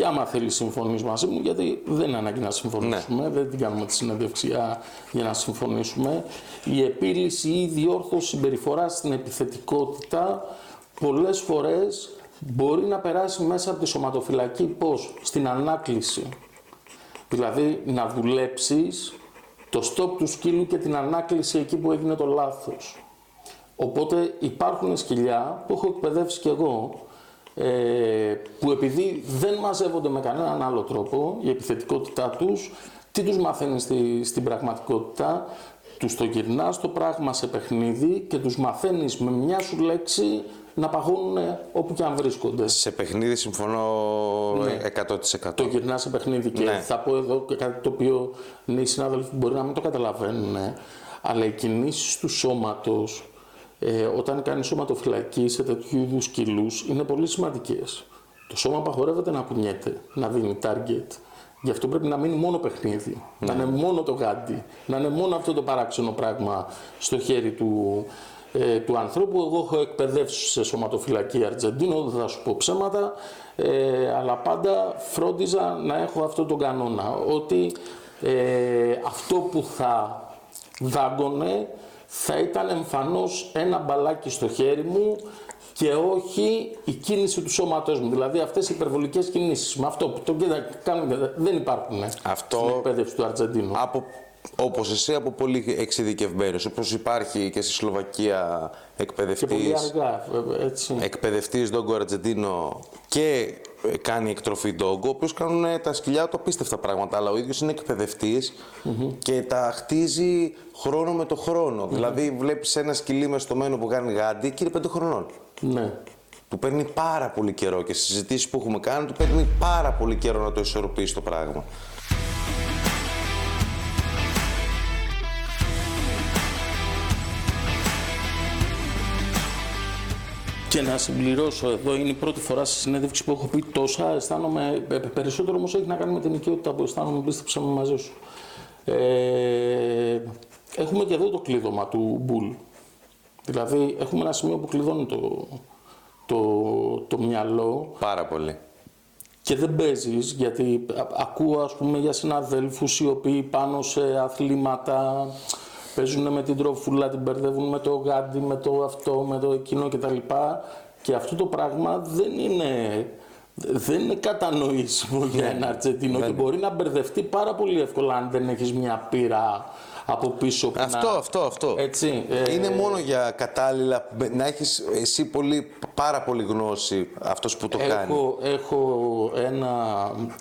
και άμα θέλεις συμφωνείς μαζί μου, γιατί δεν είναι ανάγκη να συμφωνήσουμε, δεν την κάνουμε τη συνέντευξη για- για να συμφωνήσουμε. Η επίλυση ή η διόρθωση συμπεριφορά στην επιθετικότητα πολλές φορές μπορεί να περάσει μέσα από τη σωματοφυλακή πώς, στην ανάκληση. Δηλαδή να δουλέψεις το στόπ του σκύλου και την ανάκληση εκεί που έγινε το λάθος. Οπότε υπάρχουν σκυλιά που έχω εκπαιδεύσει κι εγώ ε, που επειδή δεν μαζεύονται με κανέναν άλλο τρόπο η επιθετικότητά τους, τι τους μαθαίνει στη, στην πραγματικότητα, τους το γυρνάς το πράγμα σε παιχνίδι και τους μαθαίνεις με μια σου λέξη να παγώνουν όπου και αν βρίσκονται. Σε παιχνίδι συμφωνώ Ναι. 100%. Το γυρνάς σε παιχνίδι και Ναι. θα πω εδώ και κάτι το οποίο ναι, οι συνάδελφοι μπορεί να μην το καταλαβαίνουν, ε, αλλά οι κινήσεις του σώματος, ε, όταν κάνεις σωματοφυλακής σε τέτοιου είδους σκυλού, είναι πολύ σημαντικές. Το σώμα απαγορεύεται να κουνιέται, να δίνει target. Γι' αυτό πρέπει να μείνει μόνο παιχνίδι. Να είναι μόνο το γάντι. Να είναι μόνο αυτό το παράξενο πράγμα στο χέρι του, ε, του ανθρώπου. Εγώ έχω εκπαιδεύσει σε σωματοφυλακή Αργεντίνο, δεν θα σου πω ψέματα, ε, αλλά πάντα φρόντιζα να έχω αυτό τον κανόνα. Ότι ε, αυτό που θα δάγκωνε θα ήταν εμφανώς ένα μπαλάκι στο χέρι μου και όχι η κίνηση του σώματός μου. Δηλαδή αυτές οι υπερβολικές κινήσεις. Με αυτό που το κοίτα, κάνουμε, δεν υπάρχουν Αυτό- στην εκπαίδευση του Αργεντίνου. Από, όπως εσύ, από πολύ εξειδικευμένος. Όπως υπάρχει και στη Σλοβακία Και πολύ εκπαιδευτής, αργά, ε, έτσι. εκπαιδευτής Ντόγκο Αργεντίνο και ε, κάνει εκτροφή Ντόγκο, ο οποίος κάνουν ε, τα σκυλιά του απίστευτα πράγματα, αλλά ο ίδιος είναι εκπαιδευτής και τα χτίζει χρόνο με το χρονο Δηλαδή βλέπεις ένα σκυλί μες στο μένο που κάνει γάντι και είναι πέντε χρονών. Ναι. Του παίρνει πάρα πολύ καιρό και στις συζητήσεις που έχουμε κάνει του παίρνει πάρα πολύ καιρό να το ισορροπήσει το πράγμα. Και να συμπληρώσω εδώ, είναι η πρώτη φορά στη συνέντευξη που έχω πει τόσα. Αισθάνομαι, ε, περισσότερο όμως έχει να κάνει με την οικειότητα που αισθάνομαι, πίστεψα με μαζί σου. Ε, έχουμε και εδώ το κλείδωμα του μπουλ. Δηλαδή, έχουμε ένα σημείο που κλειδώνει το, το, το μυαλό Πάρα πολύ. και δεν παίζεις γιατί α- ακούω ας πούμε για συναδέλφους οι οποίοι πάνω σε αθλήματα παίζουν με την τροφούλα, την μπερδεύουν με το γάντι, με το αυτό, με το εκείνο κτλ. Και αυτό το πράγμα δεν είναι, δεν είναι κατανοήσιμο για ένα Αργεντίνο και μπορεί να μπερδευτεί πάρα πολύ εύκολα αν δεν έχεις μια πύρα από πίσω που Αυτό, να... αυτό, αυτό. Έτσι, ε, Είναι μόνο για κατάλληλα, να έχεις εσύ πολύ, πάρα πολύ γνώση αυτός που το κάνει. Έχω, έχω ένα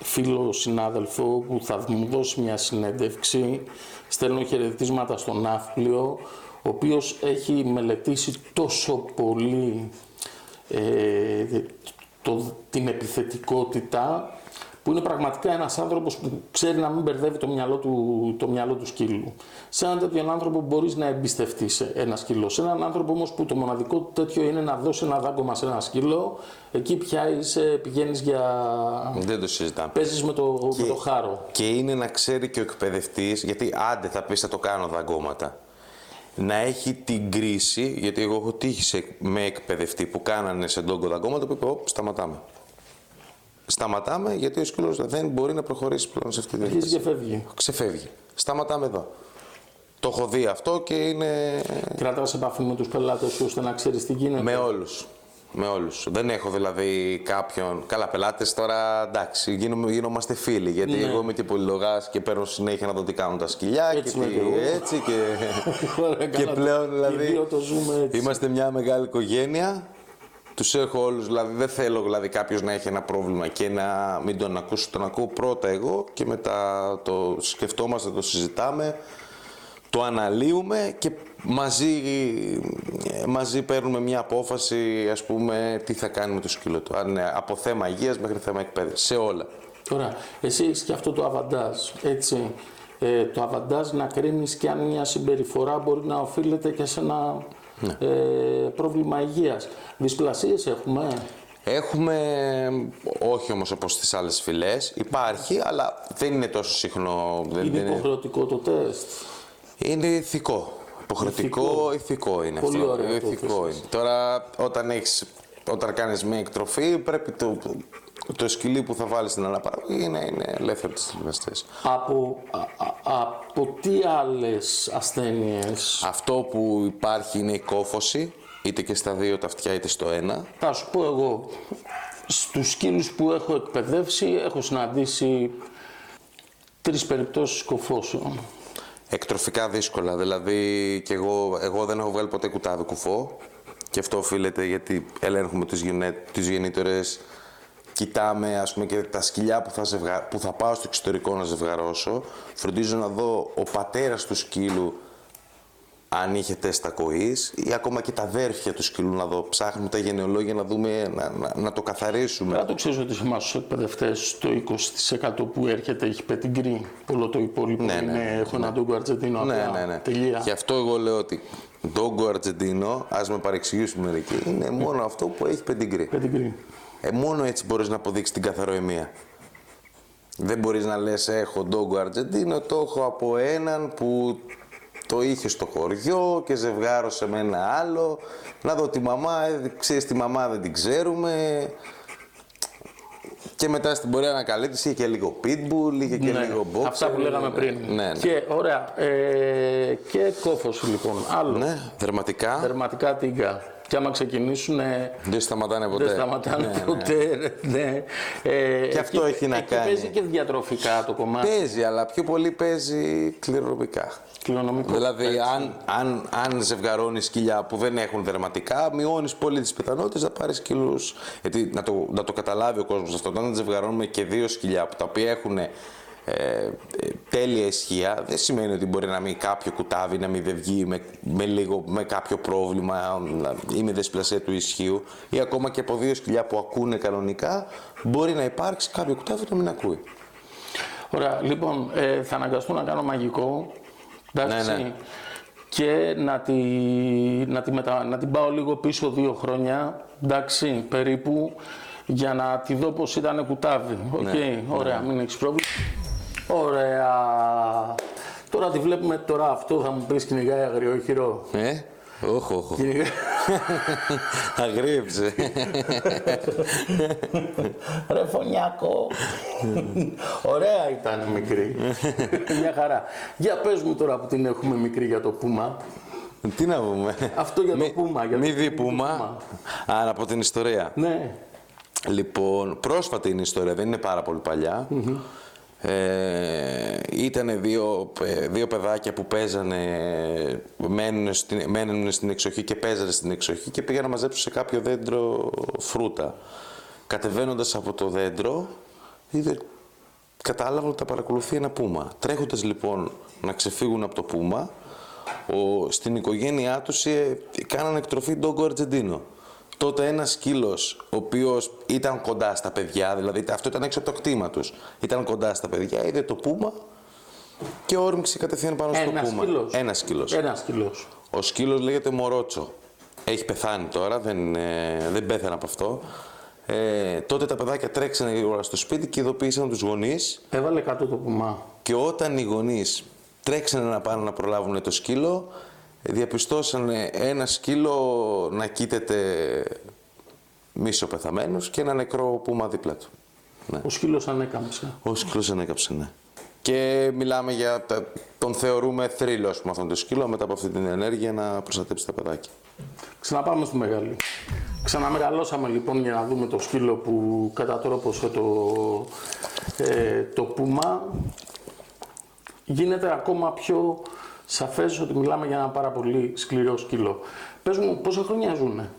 φίλο συνάδελφο που θα μου δώσει μια συνέντευξη. Στέλνω χαιρετίσματα στον Ναύπλιο, ο οποίος έχει μελετήσει τόσο πολύ ε, το, την επιθετικότητα που είναι πραγματικά ένας άνθρωπος που ξέρει να μην μπερδεύει το μυαλό του, το μυαλό του σκύλου. Σε έναν τέτοιον άνθρωπο μπορείς να εμπιστευτείς σε ένα σκύλο. Σε έναν άνθρωπο όμως που το μοναδικό του τέτοιο είναι να δώσει ένα δάγκωμα σε ένα σκύλο, εκεί πια είσαι, πηγαίνεις για... Δεν το συζητάμε. παίζεις με το, με το χάρο. Και είναι να ξέρει και ο εκπαιδευτής, γιατί άντε θα πεις θα το κάνω δαγκώματα. Να έχει την κρίση, γιατί εγώ έχω τύχει σε- με εκπαιδευτή που κάνανε σε ντόγκο δαγκώματα που είπε: «Ωπ, σταματάμε. Σταματάμε γιατί ο σκύλος δεν μπορεί να προχωρήσει πλέον σε αυτή τη Αρχίζει διαδικασία. και φεύγει. Ξεφεύγει. Σταματάμε εδώ. Το έχω δει αυτό και είναι Κρατάς επαφή με τους πελάτες σου ώστε να ξέρεις τι γίνεται. με όλους. Με όλους. Δεν έχω δηλαδή κάποιον. Καλά, πελάτες τώρα εντάξει, γίνομαι, γινόμαστε φίλοι. Γιατί Ναι. εγώ είμαι και πολυλογάς και παίρνω συνέχεια να δω τι κάνουν τα σκυλιά Έτσι και είμαι τι, και εγώ. έτσι και. Ωραία, και καλά, πλέον οι δηλαδή. δύο το ζούμε έτσι. Είμαστε μια μεγάλη οικογένεια. Τους έχω όλους, δηλαδή δεν θέλω δηλαδή, κάποιος να έχει ένα πρόβλημα και να μην τον ακούσω. Τον ακούω πρώτα εγώ και μετά το σκεφτόμαστε, το συζητάμε, το αναλύουμε και μαζί, ε, μαζί παίρνουμε μια απόφαση, ας πούμε, τι θα κάνουμε με το σκύλο του. Αν είναι από θέμα υγείας μέχρι θέμα εκπαίδευσης. Σε όλα. Τώρα, εσύ έχεις και αυτό το αβαντάζ, έτσι. Ε, το αβαντάζ να κρίνεις και αν μια συμπεριφορά μπορεί να οφείλεται και σε ένα Ε, πρόβλημα υγείας. Δυσπλασίες έχουμε; Έχουμε, όχι όμως όπως στις άλλες φυλές, υπάρχει, αλλά δεν είναι τόσο συχνό. Δεν, Είναι δεν είναι, υποχρεωτικό το τεστ; είναι ηθικό. Υποχρεωτικό, ηθικό, είναι Πολύ αυτό. ωραία το ηθικό είναι. Τώρα, όταν, έχεις, όταν κάνεις μια εκτροφή, πρέπει το, το σκυλί που θα βάλεις στην αναπαραγωγή να είναι ελεύθερο τις θηλαστές. Από, α- α- από τι άλλες ασθένειες; Αυτό που υπάρχει είναι η κόφωση, είτε και στα δύο τα αυτιά είτε στο ένα. Θα σου πω εγώ, στους σκύλους που έχω εκπαιδεύσει έχω συναντήσει τρεις περιπτώσεις κοφώσεων. Εκτροφικά δύσκολα, δηλαδή και εγώ, εγώ δεν έχω βγάλει ποτέ κουτάβι κουφό και αυτό οφείλεται γιατί ελέγχουμε τις, γενέ, τις γεννήτωρες, κοιτάμε ας πούμε και τα σκυλιά που θα, ζευγα, που θα πάω στο εξωτερικό να ζευγαρώσω, φροντίζω να δω ο πατέρας του σκύλου αν είχε τεστ ακοής ή ακόμα και τα αδέρφια του σκύλου να δω. Ψάχνουμε τα γενεολόγια να δούμε, να, να, να το καθαρίσουμε. Να το ξέρεις ότι σε εμάς τους εκπαιδευτές το 20% που έρχεται έχει πετυγκρί. Όλο το υπόλοιπο Ναι, είναι ναι, έχω ένα ντόγκο Αργεντίνο Ναι, απλά. ναι, ναι. Τελεία. Γι' αυτό εγώ λέω ότι Ντόγκο Αργεντίνο, ας με παρεξηγήσουν μερικοί, είναι μόνο αυτό που έχει πεντιγκρί. Πετυγκρί. Ε, μόνο έτσι μπορείς να αποδείξεις την καθαροαιμία. Δεν μπορείς να λες έχω Ντόγκο Αργεντίνο, το έχω από έναν που το είχε στο χωριό και ζευγάρωσε με ένα άλλο. Να δω τη μαμά, ε, ξέρεις τη μαμά δεν την ξέρουμε. Και μετά στην πορεία ανακαλύπτεις είχε και λίγο pitbull, είχε και Ναι, λίγο boxer. Αυτά που λέγαμε πριν. Ναι, ναι. Και ωραία. Ε, και κόφωση λοιπόν. Άλλο. Ναι, δερματικά. Δερματικά τίγκα. Και άμα ξεκινήσουν. Δεν σταματάνε ποτέ. Δεν σταματάνε Ναι, ναι. ποτέ. ρε, Ναι. Ε, Και αυτό εκεί- έχει να εκεί κάνει. Παίζει και διατροφικά το κομμάτι. Παίζει, αλλά πιο πολύ παίζει κληρονομικά. Κληρονομικό. Δηλαδή, αν, αν, αν ζευγαρώνεις σκυλιά που δεν έχουν δερματικά, μειώνεις πολύ τις πιθανότητες να πάρεις σκύλου. Γιατί να το, να το καταλάβει ο κόσμος αυτό, όταν ζευγαρώνουμε και δύο σκυλιά που τα οποία έχουν ε, ε, τέλεια ισχύα, δεν σημαίνει ότι μπορεί να μην κάποιο κουτάβι να μην δεν βγει με, με, λίγο, με κάποιο πρόβλημα να- ή με δεσπλασία του ισχύου ή ακόμα και από δύο σκυλιά που ακούνε κανονικά μπορεί να υπάρξει κάποιο κουτάβι να μην ακούει. Ωραία, λοιπόν, ε, θα αναγκαστώ να κάνω μαγικό. Εντάξει, Ναι, ναι. Και να, τη, να, τη μετα, να την πάω λίγο πίσω δύο χρόνια, εντάξει, περίπου, για να τη δω πώς ήταν κουτάβι. Οκ, Ναι, ωραία, μην έχεις πρόβλημα. Ωραία. Τώρα τη βλέπουμε τώρα αυτό, θα μου πεις κυνηγάει αγριόχοιρο. Ε, όχι, όχι. Κυνηγάει- Αγρίεψε. Ρε φωνιάκο. Ωραία ήταν μικρή. Μια χαρά. Για πες μου τώρα που την έχουμε μικρή για το πούμα. Τι να πούμε. Αυτό για το Μη- πούμα. Για Μη το δει πούμα. πούμα. Α, να πω την ιστορία. Ναι. Λοιπόν, πρόσφατη είναι η ιστορία, δεν είναι πάρα πολύ παλιά. Ε, ήταν δύο, ε, δύο παιδάκια που παίζανε, μένουν στην, μένουν στην εξοχή και παίζανε στην εξοχή και πήγαν να μαζέψουν σε κάποιο δέντρο φρούτα. Κατεβαίνοντας από το δέντρο, είδε, κατάλαβαν ότι τα παρακολουθεί ένα πούμα. Τρέχοντας λοιπόν να ξεφύγουν από το πούμα, ο, στην οικογένειά τους ε, κάνανε εκτροφή ντόγκο Αργεντίνο. Τότε ένας σκύλος, ο οποίος ήταν κοντά στα παιδιά, δηλαδή αυτό ήταν έξω από το κτήμα τους, ήταν κοντά στα παιδιά, είδε το πούμα και όρμηξε κατευθείαν πάνω στο Ένας πούμα. σκύλος. Ένας σκύλος. Ένας κιλός. Ο σκύλος λέγεται Μορότσο. Έχει πεθάνει τώρα, δεν, ε, δεν πέθανε από αυτό. Ε, τότε τα παιδάκια τρέξανε γρήγορα στο σπίτι και ειδοποίησαν τους γονείς. Έβαλε κάτω το πουμά. Και όταν οι γονείς τρέξανε να πάνε να προλάβουν το σκύλο, διαπιστώσανε ένα σκύλο να κοίταται μίσο πεθαμένος και ένα νεκρό πούμα δίπλα του. Ναι. Ο σκύλος ανέκαμψε. Ο σκύλος ανέκαψε, ναι. Και μιλάμε για. τα- τον θεωρούμε θρύλος, ας πούμε, αυτόν τον σκύλο μετά από αυτή την ενέργεια να προστατέψει τα παιδάκια. Ξαναπάμε στη μεγάλη. Ξαναμεγαλώσαμε λοιπόν για να δούμε το σκύλο που κατατρόπωσε το, ε, το πούμα. Γίνεται ακόμα πιο σαφές ότι μιλάμε για ένα πάρα πολύ σκληρό σκύλο. Πες μου πόσα χρόνια ζουνε.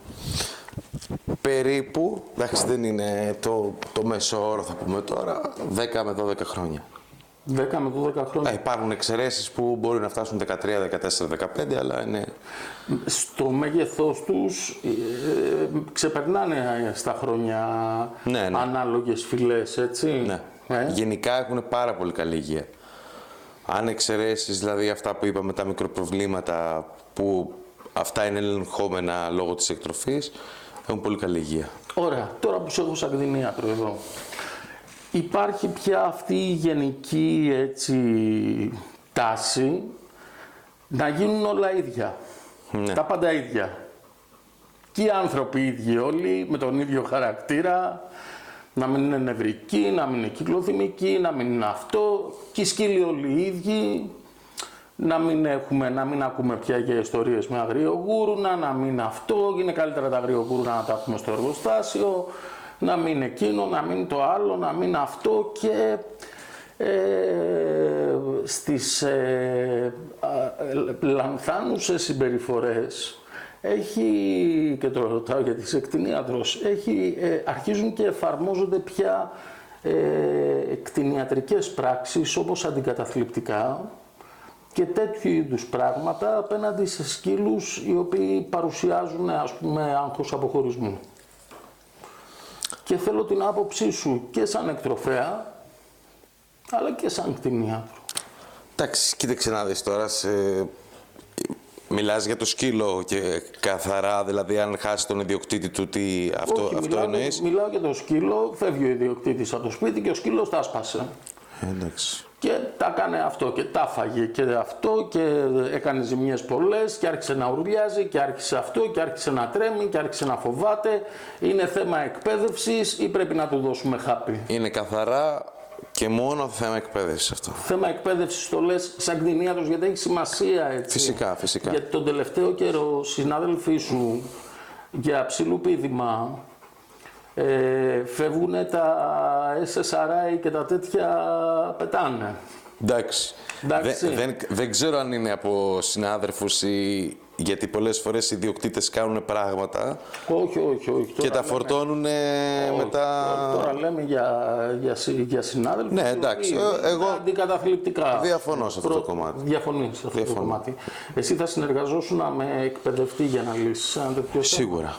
Περίπου, εντάξει δεν είναι το, το μέσο όρο θα πούμε τώρα, 10 με 12 χρόνια. 10 με 12 χρόνια. Ε, υπάρχουν εξαιρέσεις που μπορεί να φτάσουν 13, 14, 15, αλλά είναι Στο μέγεθός τους ε, ξεπερνάνε στα χρόνια Ναι, ναι. ανάλογες φυλές, έτσι; Ναι. Ε; Γενικά έχουν πάρα πολύ καλή υγεία. Αν εξαιρέσεις δηλαδή αυτά που είπαμε, τα μικροπροβλήματα που αυτά είναι ελεγχόμενα λόγω της εκτροφής, έχουν πολύ καλή υγεία. Ωραία, τώρα που σε έχω σαν κτηνίατρο εδώ, υπάρχει πια αυτή η γενική έτσι, τάση να γίνουν όλα ίδια; Ναι. Τα πάντα ίδια. Και οι άνθρωποι ίδιοι όλοι, με τον ίδιο χαρακτήρα, να μην είναι νευρικοί, να μην είναι κυκλοθυμικοί, να μην είναι αυτό, και οι σκύλοι όλοι οι ίδιοι, να μην, έχουμε, να μην ακούμε πια για ιστορίες με αγριογούρουνα, να μην είναι αυτό, είναι καλύτερα τα αγριογούρουνα να τα έχουμε στο εργοστάσιο, να μην είναι εκείνο, να μην είναι το άλλο, να μην είναι αυτό. Και ε, στις ε, α, ε, λανθάνουσες συμπεριφορές έχει, και το ρωτάω γιατί είσαι κτηνίατρος, έχει, ε, αρχίζουν και εφαρμόζονται πια ε, κτηνιατρικές πράξεις όπως αντικαταθλιπτικά και τέτοιου είδους πράγματα απέναντι σε σκύλους οι οποίοι παρουσιάζουν ας πούμε άγχος αποχωρισμού. Και θέλω την άποψή σου και σαν εκτροφέα αλλά και σαν κτηνίατρο. Εντάξει, κοίταξε να δεις τώρα, σε... μιλάς για το σκύλο και καθαρά, δηλαδή αν χάσει τον ιδιοκτήτη του, τι αυτό, Όχι, αυτό μιλάω, εννοείς; μιλάω για το σκύλο, φεύγει ο ιδιοκτήτης από το σπίτι και ο σκύλος τα σπάσε. Εντάξει. Και τα έκανε αυτό και τα φάγε και αυτό και έκανε ζημιές πολλές και άρχισε να ουρλιάζει και άρχισε αυτό και άρχισε να τρέμει και άρχισε να φοβάται. Είναι θέμα εκπαίδευσης ή πρέπει να του δώσουμε χάπι; Είναι καθαρά και μόνο θέμα εκπαίδευσης αυτό. Θέμα εκπαίδευσης το λες σαν κτηνίατρος γιατί έχει σημασία έτσι. Φυσικά, φυσικά. Γιατί τον τελευταίο καιρό συνάδελφοί σου για ψηλοπίδημα ε, φεύγουν τα SSRI και τα τέτοια πετάνε. Εντάξει. Εντάξει. Δεν, δεν, δεν ξέρω αν είναι από συνάδελφους ή... γιατί πολλές φορές οι ιδιοκτήτες κάνουν πράγματα Όχι, όχι, όχι. και τώρα τα λέμε- φορτώνουν όχι, μετά... Τώρα λέμε για, για, συ- για συνάδελφους. Ναι, οι εντάξει, οποίοι ε, εγώ Αντικαταθλιπτικά. διαφωνώ σε αυτό το κομμάτι. Διαφωνείς σε αυτό το Διαφωνώ. κομμάτι. Εσύ θα συνεργαζόσουν με εκπαιδευτή για να λύσεις ένα τέτοιο θέμα. Σίγουρα.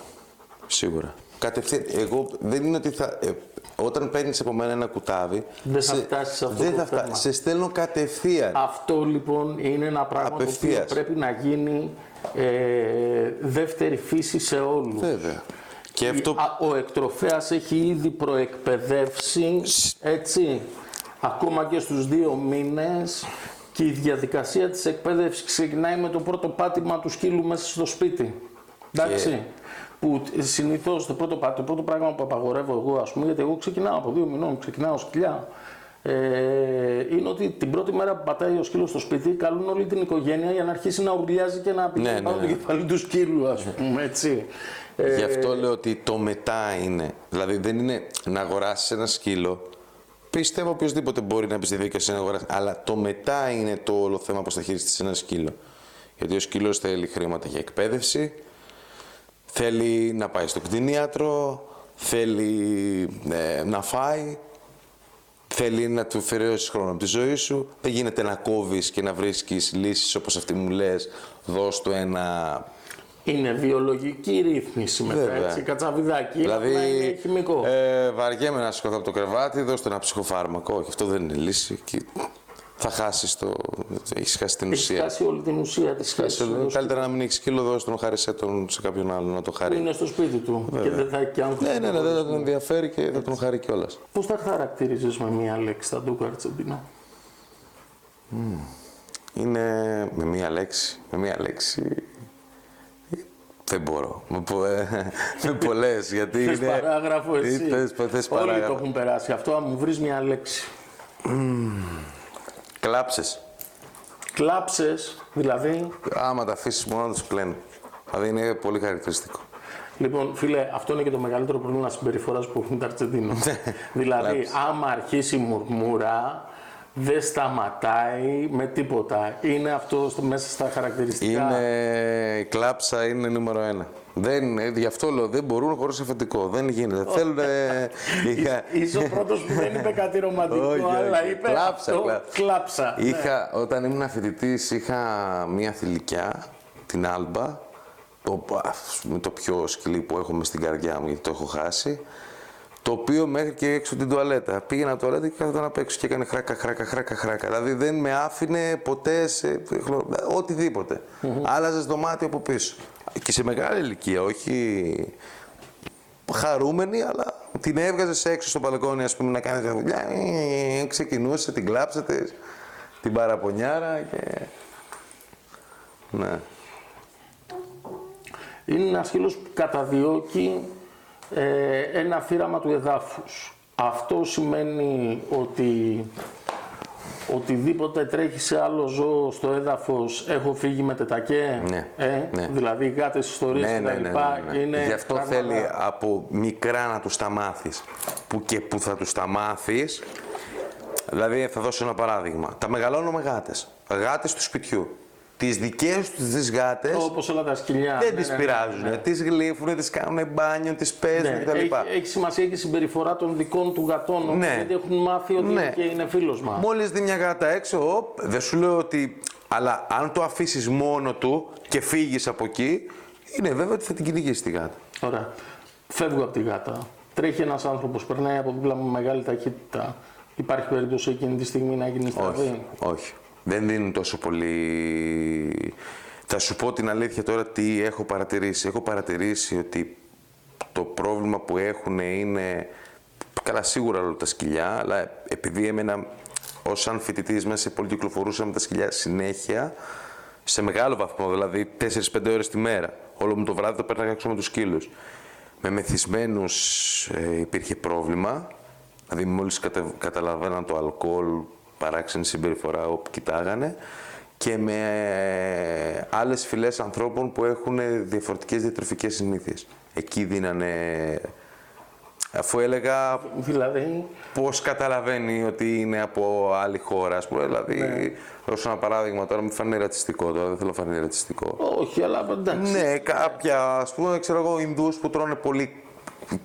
Σίγουρα. Κατευθείαν, εγώ δεν είναι ότι θα. ε, όταν παίρνεις από μένα ένα κουτάβι. Δεν θα φτάσεις σε αυτό δεν το θα φτά- θέμα. Σε στέλνω κατευθείαν. Αυτό λοιπόν είναι ένα πράγμα το οποίο Απευθείας. πρέπει να γίνει ε, δεύτερη φύση σε όλους. Βέβαια. Και αυτό. Α, Ο εκτροφέας έχει ήδη προεκπαιδεύσει, έτσι, ακόμα και στους δύο μήνες και η διαδικασία της εκπαίδευσης ξεκινάει με το πρώτο πάτημα του σκύλου μέσα στο σπίτι. Εντάξει. Που συνήθως το πρώτο, πά- το πρώτο πράγμα που απαγορεύω εγώ, ας πούμε, γιατί εγώ ξεκινάω από δύο μηνών, ξεκινάω σκυλιά, ε, είναι ότι την πρώτη μέρα που πατάει ο σκύλος στο σπίτι, καλούν όλη την οικογένεια για να αρχίσει να ουρλιάζει και να πηγαίνει Ναι, ναι, πάνω το ναι. κεφάλι του σκύλου, ας πούμε, έτσι. Ε, Γι' αυτό λέω ότι το μετά είναι. Δηλαδή δεν είναι να αγοράσεις ένα σκύλο. Πιστεύω οποιοδήποτε μπορεί να μπει στη διαδικασία να αγοράσει. Αλλά το μετά είναι το όλο θέμα πώς θα χειριστείς ένα σκύλο. Γιατί ο σκύλος θέλει χρήματα για εκπαίδευση, θέλει να πάει στο κτηνίατρο, θέλει ε, να φάει, θέλει να του αφιερώσεις χρόνο από τη ζωή σου. Δεν γίνεται να κόβεις και να βρίσκεις λύσεις όπως αυτή μου λες. Δώσ' του ένα Είναι βιολογική ρύθμιση μετά, Βέβαια. έτσι, κατσαβιδάκι. Δηλαδή, απλά είναι χημικό. ε, βαριέμαι να σηκωθώ από το κρεβάτι, δώστε ένα ψυχοφάρμακο. Όχι, αυτό δεν είναι λύση. Και θα χάσεις το. Έχεις χάσει την Έχεις ουσία. χάσει όλη την ουσία της σχέσης Χάσει όλο- του. Καλύτερα να μην έχεις σκύλο, δώστε τον, χάρισέ τον σε κάποιον άλλο να το που χαρεί. είναι στο σπίτι του και δεν θα έχει και άγχος. Ναι, ναι, ναι, δεν θα τον ενδιαφέρει και θα τον χαρεί κιόλας. Πώς θα χαρακτηρίζεις με μία λέξη τα ντούκα Αρτσεντίνο. Είναι με μία λέξη. Με μία λέξη. Δεν μπορώ. Με, πο, ε, με πολλές. Γιατί Θες είναι. παράγραφο εσύ. Θες, θες Όλοι το παράγραφο. έχουν περάσει. Αυτό αν μου βρεις μία λέξη. Κλάψες. Κλάψες, δηλαδή. Άμα τα αφήσεις μόνο τους κλαίνουν. Δηλαδή είναι πολύ χαρακτηριστικό. Λοιπόν, φίλε, αυτό είναι και το μεγαλύτερο πρόβλημα συμπεριφοράς που έχουν τα Αρτσεντίνο. δηλαδή, Κλάψεις. άμα αρχίσει η μουρμούρα, δεν σταματάει με τίποτα. Είναι αυτό στο- μέσα στα χαρακτηριστικά. Είναι, η κλάψα είναι νούμερο ένα. Δεν, ε, γι' αυτό λέω, δεν μπορούν χωρίς αφεντικό. Δεν γίνεται. Θέλουν... είχα, Είσαι ο πρώτος που δεν είπε κάτι ρομαντικό, Όχι, όχι. αλλά είπε Κλάψα, αυτό, κλάψα. κλάψα. Ναι. είχα, όταν ήμουν φοιτητή, είχα μία θηλυκιά, την Άλμπα, το, ας πούμε, το πιο σκυλί που έχω μες στην καρδιά μου, γιατί το έχω χάσει. Το οποίο μέχρι και έξω την τουαλέτα. Πήγαινα τουαλέτα και κάθονταν απ' έξω και έκανε χράκα, χράκα, χράκα, χράκα. Δηλαδή δεν με άφηνε ποτέ σε οτιδήποτε. Άλλαζες δωμάτιο από πίσω. Και σε μεγάλη ηλικία, όχι χαρούμενη, αλλά την έβγαζες έξω στο μπαλκόνι, ας πούμε, να κάνεις τη δουλειά. Ε, ξεκινούσες, την κλάψατε, την παραπονιάρα και... Ναι. Είναι ένας σκύλος που καταδιώκει ε, ένα θύραμα του εδάφους. Αυτό σημαίνει ότι οτιδήποτε τρέχει σε άλλο ζώο στο έδαφος έχω φύγει με τετακέ, Ναι, ε, ναι. δηλαδή γάτες ιστορίες Ναι, και ναι, τα ναι, λοιπά. ναι, ναι. Είναι Γι' αυτό πράγματα- θέλει από μικρά να τους τα μάθεις. Που και που θα τους τα μάθεις, δηλαδή θα δώσω ένα παράδειγμα. Τα μεγαλώνω με γάτες. Γάτες του σπιτιού. Τις δικές τους τις γάτες Όπως όλα τα σκυλιά. δεν ναι, τις ναι, ναι, πειράζουν. ναι. Τις γλύφουν, τις κάνουν μπάνιο, τις παίζουν Ναι, κτλ. έχει, έχει σημασία και η συμπεριφορά των δικών του γατών, όμως, Ναι. γιατί έχουν μάθει ότι Ναι. και είναι φίλος μας. Μόλις δει μια γάτα έξω, οπ, δεν σου λέω ότι... Αλλά αν το αφήσεις μόνο του και φύγεις από εκεί, είναι βέβαιο ότι θα την κυνηγήσει τη γάτα. Ωραία. Φεύγω από τη γάτα. Τρέχει ένας άνθρωπος, περνάει από δίπλα μου με μεγάλη ταχύτητα. Υπάρχει περίπτωση εκείνη τη στιγμή να γίνει στραβή; Όχι, όχι. Δεν δίνουν τόσο πολύ... Θα σου πω την αλήθεια τώρα τι έχω παρατηρήσει. Έχω παρατηρήσει ότι το πρόβλημα που έχουν είναι... Καλά, σίγουρα όλα τα σκυλιά, αλλά επειδή εμένα ως σαν φοιτητής μέσα σε πολυκυκλοφορούσα με τα σκυλιά συνέχεια, σε μεγάλο βαθμό, δηλαδή 4-5 ώρες τη μέρα. Όλο μου το βράδυ το πέρναγα έξω με τους σκύλους. Με μεθυσμένους ε, υπήρχε πρόβλημα, δηλαδή μόλις κατα, καταλαβαίναν το αλκοόλ, παράξενη συμπεριφορά όπου κοιτάγανε και με ε, άλλες φυλές ανθρώπων που έχουν διαφορετικές διατροφικές συνήθειες. Εκεί δίνανε, αφού έλεγα Δηλαδή, πώς καταλαβαίνει ότι είναι από άλλη χώρα, ας πούμε, δηλαδή, Ναι. δώσω ένα παράδειγμα τώρα, μην φανεί ρατσιστικό τώρα, δεν θέλω να φανεί ρατσιστικό. όχι, αλλά εντάξει. Ναι, κάποια, ας πούμε, ξέρω εγώ, Ινδούς που τρώνε πολύ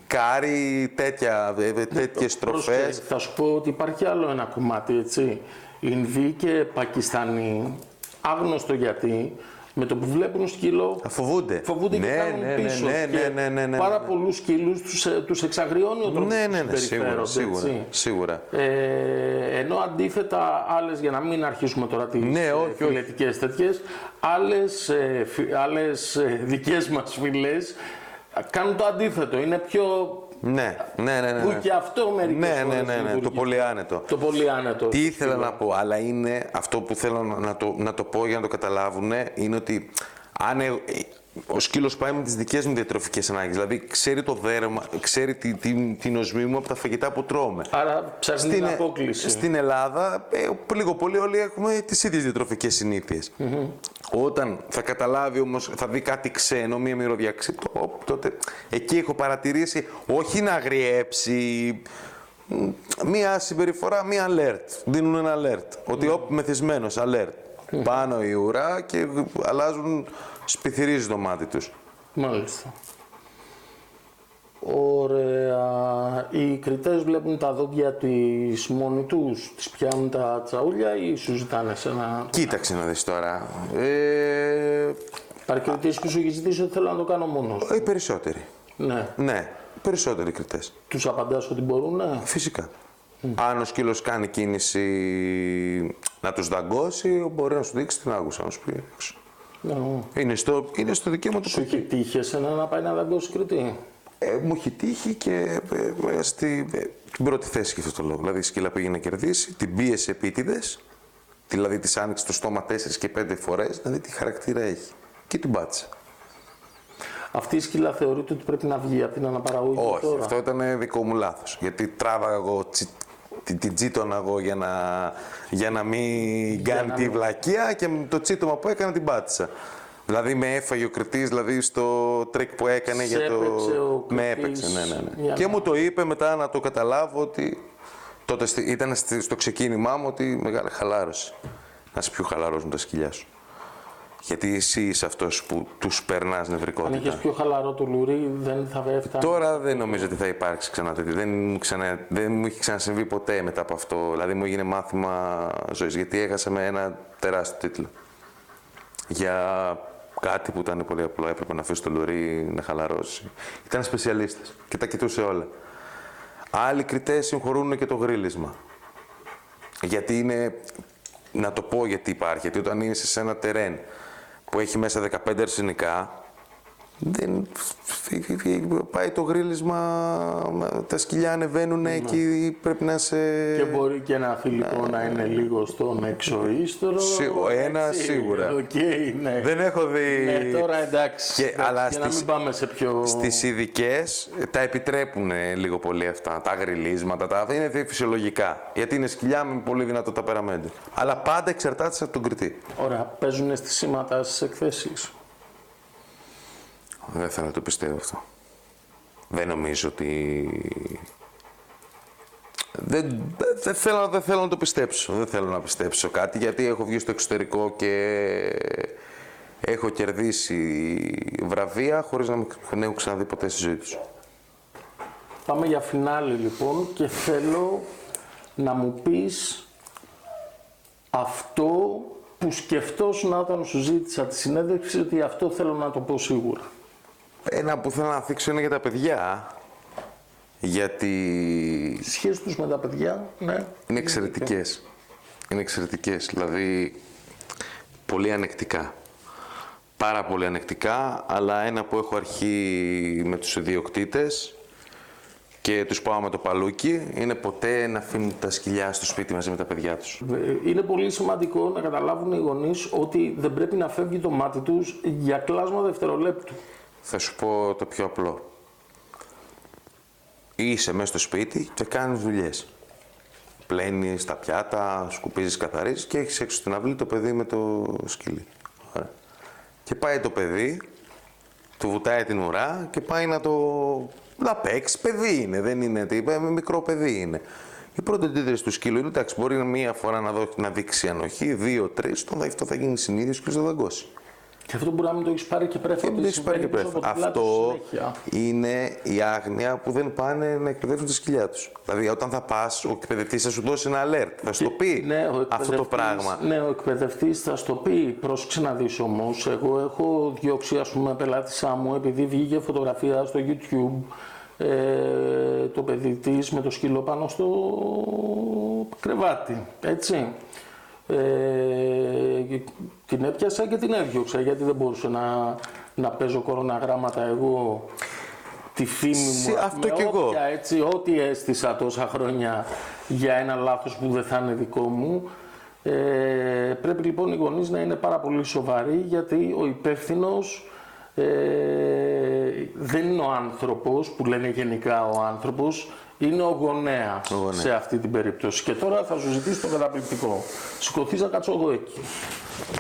κάρι, τέτοια, ε, ε, τέτοιες τροφές. Πρόσεχε, Θα σου πω ότι υπάρχει άλλο ένα κομμάτι, έτσι. Ινδοί και Πακιστανοί, άγνωστο γιατί, με το που βλέπουν σκύλο, Θα φοβούνται. φοβούνται ναι, και κάνουν ναι, πίσω. Ναι, και ναι, ναι, ναι, ναι, πάρα ναι. πολλούς σκύλους τους, ε, τους εξαγριώνει ο τρόπος Ναι, που ναι, ναι, σίγουρα, συμπεριφέρονται, σίγουρα, έτσι. σίγουρα. Ε, ενώ αντίθετα άλλες, για να μην αρχίσουμε τώρα τις Ναι, ε, όχι, όχι. φιλετικές τέτοιες, άλλες, ε, φι- άλλες ε, δικές μας φίλες ε, κάνουν το αντίθετο. Είναι πιο... Ναι, ναι, ναι, ναι. που ναι. και αυτό μερικές Ναι, ναι, φορές ναι, ναι, το λειτουργεί. πολύ άνετο. Το πολύ άνετο. Τι ήθελα να πω, αλλά είναι αυτό που θέλω να να το, να το πω για να το καταλάβουν, είναι ότι αν ε- ο σκύλος πάει με τις δικές μου διατροφικές ανάγκες, δηλαδή ξέρει το δέρμα, ξέρει τη, τη, την οσμή μου από τα φαγητά που τρώμε. Άρα ψάχνει την απόκληση. στην Ελλάδα, ε, λίγο πολύ όλοι έχουμε τις ίδιες διατροφικές συνήθειες. Όταν θα καταλάβει όμως, θα δει κάτι ξένο, μία μυρωδιά ξένο, τότε εκεί έχω παρατηρήσει, όχι να αγριέψει, μ, μία συμπεριφορά, μία alert. Δίνουν ένα alert. Ότι όπ, μεθυσμένος, alert. Πάνω η ουρά και αλλάζουν, σπιθυρίζει το μάτι τους. Μάλιστα. Ωραία. Οι κριτές βλέπουν τα δόντια της μόνοι τους, τις πιάνουν τα τσαούλια ή σου ζητάνε σε ένα... Κοίταξε να δεις τώρα. Ε, Υπάρχει κριτής που σου έχει ζητήσει ότι θέλω να το κάνω μόνος. οι περισσότεροι. Ναι. Ναι, περισσότεροι κριτές. Τους απαντάς ότι μπορούν, ναι. Φυσικά. Αν ο σκύλος κάνει κίνηση να τους δαγκώσει, μπορεί να σου δείξει την άγουσα, να σου πει έξω. Ναι. Είναι στο, είναι στο δικαίωμα του Σου έχει τύχει εσένα να πάει να δαγκώσει κριτή. Ε, μου έχει τύχει και ε, ε, στη, ε, την πρώτη θέση για αυτό το λόγο. Δηλαδή η σκύλα πήγε να κερδίσει, την πίεσε επίτηδες, δηλαδή της άνοιξε το στόμα 4 και 5 φορές, να δει τι χαρακτήρα έχει. Και την πάτησε. Αυτή η σκύλα θεωρείται ότι πρέπει να βγει από την αναπαραγωγή Όχι, τώρα; αυτό ήταν δικό μου λάθος. Γιατί τράβαγα εγώ, τσι, την, την τσίτωνα εγώ για να, για να μην κάνει να τη μην- βλακεία και με το τσίτωμα που έκανα την πάτησα. Δηλαδή με έφαγε ο κριτής, δηλαδή στο τρικ που έκανε Σε για το... έπαιξε ο με κριτής έπαιξε, ναι, ναι, ναι. για Και να- μου το είπε μετά να το καταλάβω ότι τότε στη- ήταν στη- στο ξεκίνημά μου ότι μεγάλη χαλάρωση. Να είσαι πιο χαλαρός με τα σκυλιά σου. Γιατί εσύ είσαι αυτός που τους περνάς Αν νευρικότητα. είχες πιο χαλαρό το λουρί, δεν θα έφτανε. Τώρα δεν νομίζω ότι θα υπάρξει ξανά τέτοιο. Δεν, μου ξανα, δεν μου έχει ξανασυμβεί ποτέ μετά από αυτό. Δηλαδή μου έγινε μάθημα ζωής, γιατί έχασα με ένα τεράστιο τίτλο. Για κάτι που ήταν πολύ απλό, έπρεπε να αφήσει το λουρί να χαλαρώσει. Ήταν σπεσιαλίστας και τα κοιτούσε όλα. Άλλοι κριτές συγχωρούν και το γρύλισμα. Γιατί είναι, να το πω γιατί υπάρχει, γιατί όταν είσαι σε ένα τερέν που έχει μέσα 15 αρσενικά, δεν πάει το γρύλισμα, τα σκυλιά ανεβαίνουν Ναι. εκεί, πρέπει να σε... Και μπορεί και ένα θηλυκό να είναι λίγο στον οίστρο. Σί- ο ένα έτσι, σίγουρα. Οκ, ναι. Δεν έχω δει... Ναι, τώρα εντάξει. Και- εντάξει, αλλά για να στις- μην πάμε σε πιο... Στις ειδικές τα επιτρέπουν λίγο πολύ αυτά, τα γριλίσματα, τα είναι φυσιολογικά. Γιατί είναι σκυλιά με πολύ δυνατό ταπεραμέντο. Αλλά πάντα εξαρτάται από τον κριτή. Ωραία, παίζουν στη σήματα στις εκθέσεις. Δεν θέλω να το πιστεύω αυτό. Δεν νομίζω ότι... Δεν, δεν, θέλω, δεν θέλω να το πιστέψω. Δεν θέλω να πιστέψω κάτι γιατί έχω βγει στο εξωτερικό και έχω κερδίσει βραβεία χωρίς να με έχω ξαναδεί ποτέ στη ζωή τους. Πάμε για φινάλι λοιπόν και θέλω να μου πεις αυτό που σκεφτόσουν όταν σου ζήτησα τη συνέντευξη ότι αυτό θέλω να το πω σίγουρα. Ένα που θέλω να θίξω είναι για τα παιδιά. Γιατί Οι σχέσεις τους με τα παιδιά, ναι. είναι εξαιρετικές. Είναι εξαιρετικές, δηλαδή πολύ ανεκτικά. Πάρα πολύ ανεκτικά, αλλά ένα που έχω αρχή με τους ιδιοκτήτες και τους πάω με το παλούκι, είναι ποτέ να αφήνουν τα σκυλιά στο σπίτι μαζί με τα παιδιά τους. Ε, Είναι πολύ σημαντικό να καταλάβουν οι γονείς ότι δεν πρέπει να φεύγει το μάτι τους για κλάσμα δευτερολέπτου. Θα σου πω το πιο απλό. Είσαι μέσα στο σπίτι και κάνεις δουλειές. Πλένεις τα πιάτα, σκουπίζεις, καθαρίζεις και έχεις έξω στην αυλή το παιδί με το σκυλί. Ωραία. Και πάει το παιδί, του βουτάει την ουρά και πάει να το να παίξει. Παιδί είναι, δεν είναι τίποτα, μικρό παιδί είναι. Η πρώτη αντίδραση του σκύλου είναι εντάξει, μπορεί μία φορά να, δω, να δείξει ανοχή, δύο, τρεις, τον αυτό θα γίνει συνήθω και θα δαγκώσει. Και αυτό μπορεί να μην το έχεις πάρει και πρέφα. Και μην το έχεις πάρει και πρέφα. Αυτό είναι η άγνοια που δεν πάνε να εκπαιδεύουν τα σκυλιά τους. Δηλαδή, όταν θα πας, ο εκπαιδευτής θα σου δώσει ένα alert. Θα σου το πει Ναι, ο αυτό το εκπαιδευτής- πράγμα. Ναι, ο εκπαιδευτής θα στο πει. Πρόσεξε να δει όμως. Εγώ έχω διώξει, ας πούμε, πελάτησά μου επειδή βγήκε φωτογραφία στο YouTube ε, το παιδί της με το σκύλο πάνω στο κρεβάτι. Έτσι. Ε, την έπιασα και την έδιωξα γιατί δεν μπορούσε να, να παίζω κοροναγράμματα εγώ τη φήμη Συ- μου. ας αυτό πούμε, κι εγώ. όποια έτσι, ό,τι έστησα τόσα χρόνια για ένα λάθος που δεν θα είναι δικό μου. Ε, πρέπει λοιπόν οι γονείς να είναι πάρα πολύ σοβαροί γιατί ο υπεύθυνος ε, δεν είναι ο άνθρωπος που λένε γενικά ο άνθρωπος, είναι ο γονέας, Ο γονέας. σε αυτή την περίπτωση. Και τώρα θα σου ζητήσω το καταπληκτικό. Σηκωθείς να κάτσω εγώ εκεί.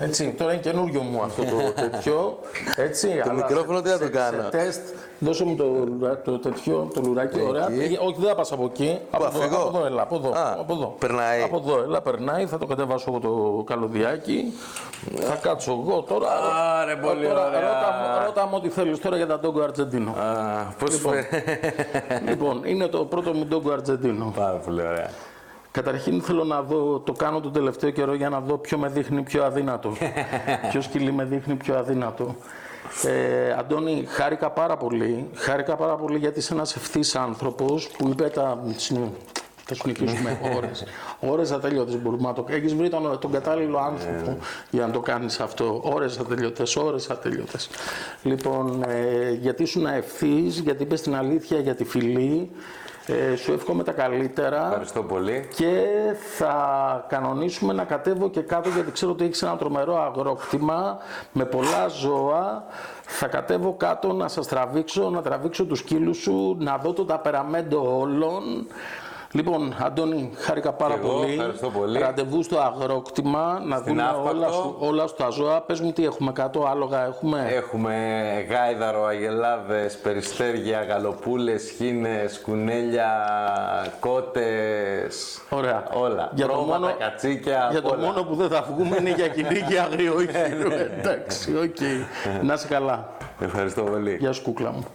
Έτσι, τώρα είναι καινούριο μου αυτό το τέτοιο. Έτσι, Το αλλά μικρόφωνο τι σε- θα το σε- κάνω; σε τεστ, δώσε μου το, λουρά- το τέτοιο, το λουράκι, ωραία. Πήγε- όχι, δεν θα πας από εκεί. Από Πού, εδώ, αφού εγώ; από εδώ, έλα, από εδώ, Α, από εδώ. περνάει. Από εδώ, έλα, περνάει. Θα το κατεβάσω εγώ το καλωδιάκι. Θα κάτσω εγώ τώρα. Άρε, πολύ τώρα, ωραία. Ρώτα, μου- ρώτα μου ό,τι θέλεις τώρα για τα Ντόγκο Αρτζεντίνο. Α, πώς Λοιπόν. φε- λοιπόν, είναι το πρώτο μου Ντόγκο Αρτζεντίνο. Πάρα πολύ ωραία. Καταρχήν θέλω να δω, το κάνω τον τελευταίο καιρό για να δω ποιο με δείχνει πιο αδύνατο. ποιος σκυλί με δείχνει πιο αδύνατο. Ε, Αντώνη, χάρηκα πάρα πολύ. Χάρηκα πάρα πολύ γιατί είσαι ένας ευθύς άνθρωπος που είπε τα... συνε- Θα συνεχίσουμε ώρες. Ώρες ατελειώτες μπορούμε να το Έχεις βρει τον, τον κατάλληλο άνθρωπο για να το κάνεις αυτό. Ώρες ατελειώτες, ώρες ατελειώτες. Λοιπόν, ε, γιατί ήσουν ευθύς, γιατί είπες την αλήθεια για τη φιλή. Ε, σου εύχομαι τα καλύτερα Ευχαριστώ πολύ. και θα κανονίσουμε να κατέβω και κάτω γιατί ξέρω ότι έχεις ένα τρομερό αγρόκτημα με πολλά ζώα. Θα κατέβω κάτω να σας τραβήξω, να τραβήξω τους σκύλους σου, να δω το ταπεραμέντο όλων. Λοιπόν, Αντώνη, χάρηκα πάρα Και εγώ, πολύ. ευχαριστώ πολύ. Ραντεβού στο αγρόκτημα, να δούμε Άφπακτο. όλα σου, όλα σου τα ζώα. Πες μου τι έχουμε κάτω, άλογα έχουμε; Έχουμε γάιδαρο, αγελάδες, περιστέρια, γαλοπούλες, χήνες, κουνέλια, κότες. Ωραία. Όλα. Για το Πρόβατα, μόνο- κατσίκια, Για το όλα. μόνο που δεν θα βγούμε είναι για κυνήγι αγριόχοιρο. Εντάξει, οκ. Να είσαι καλά. Ευχαριστώ πολύ. Γεια σου κούκλα μου.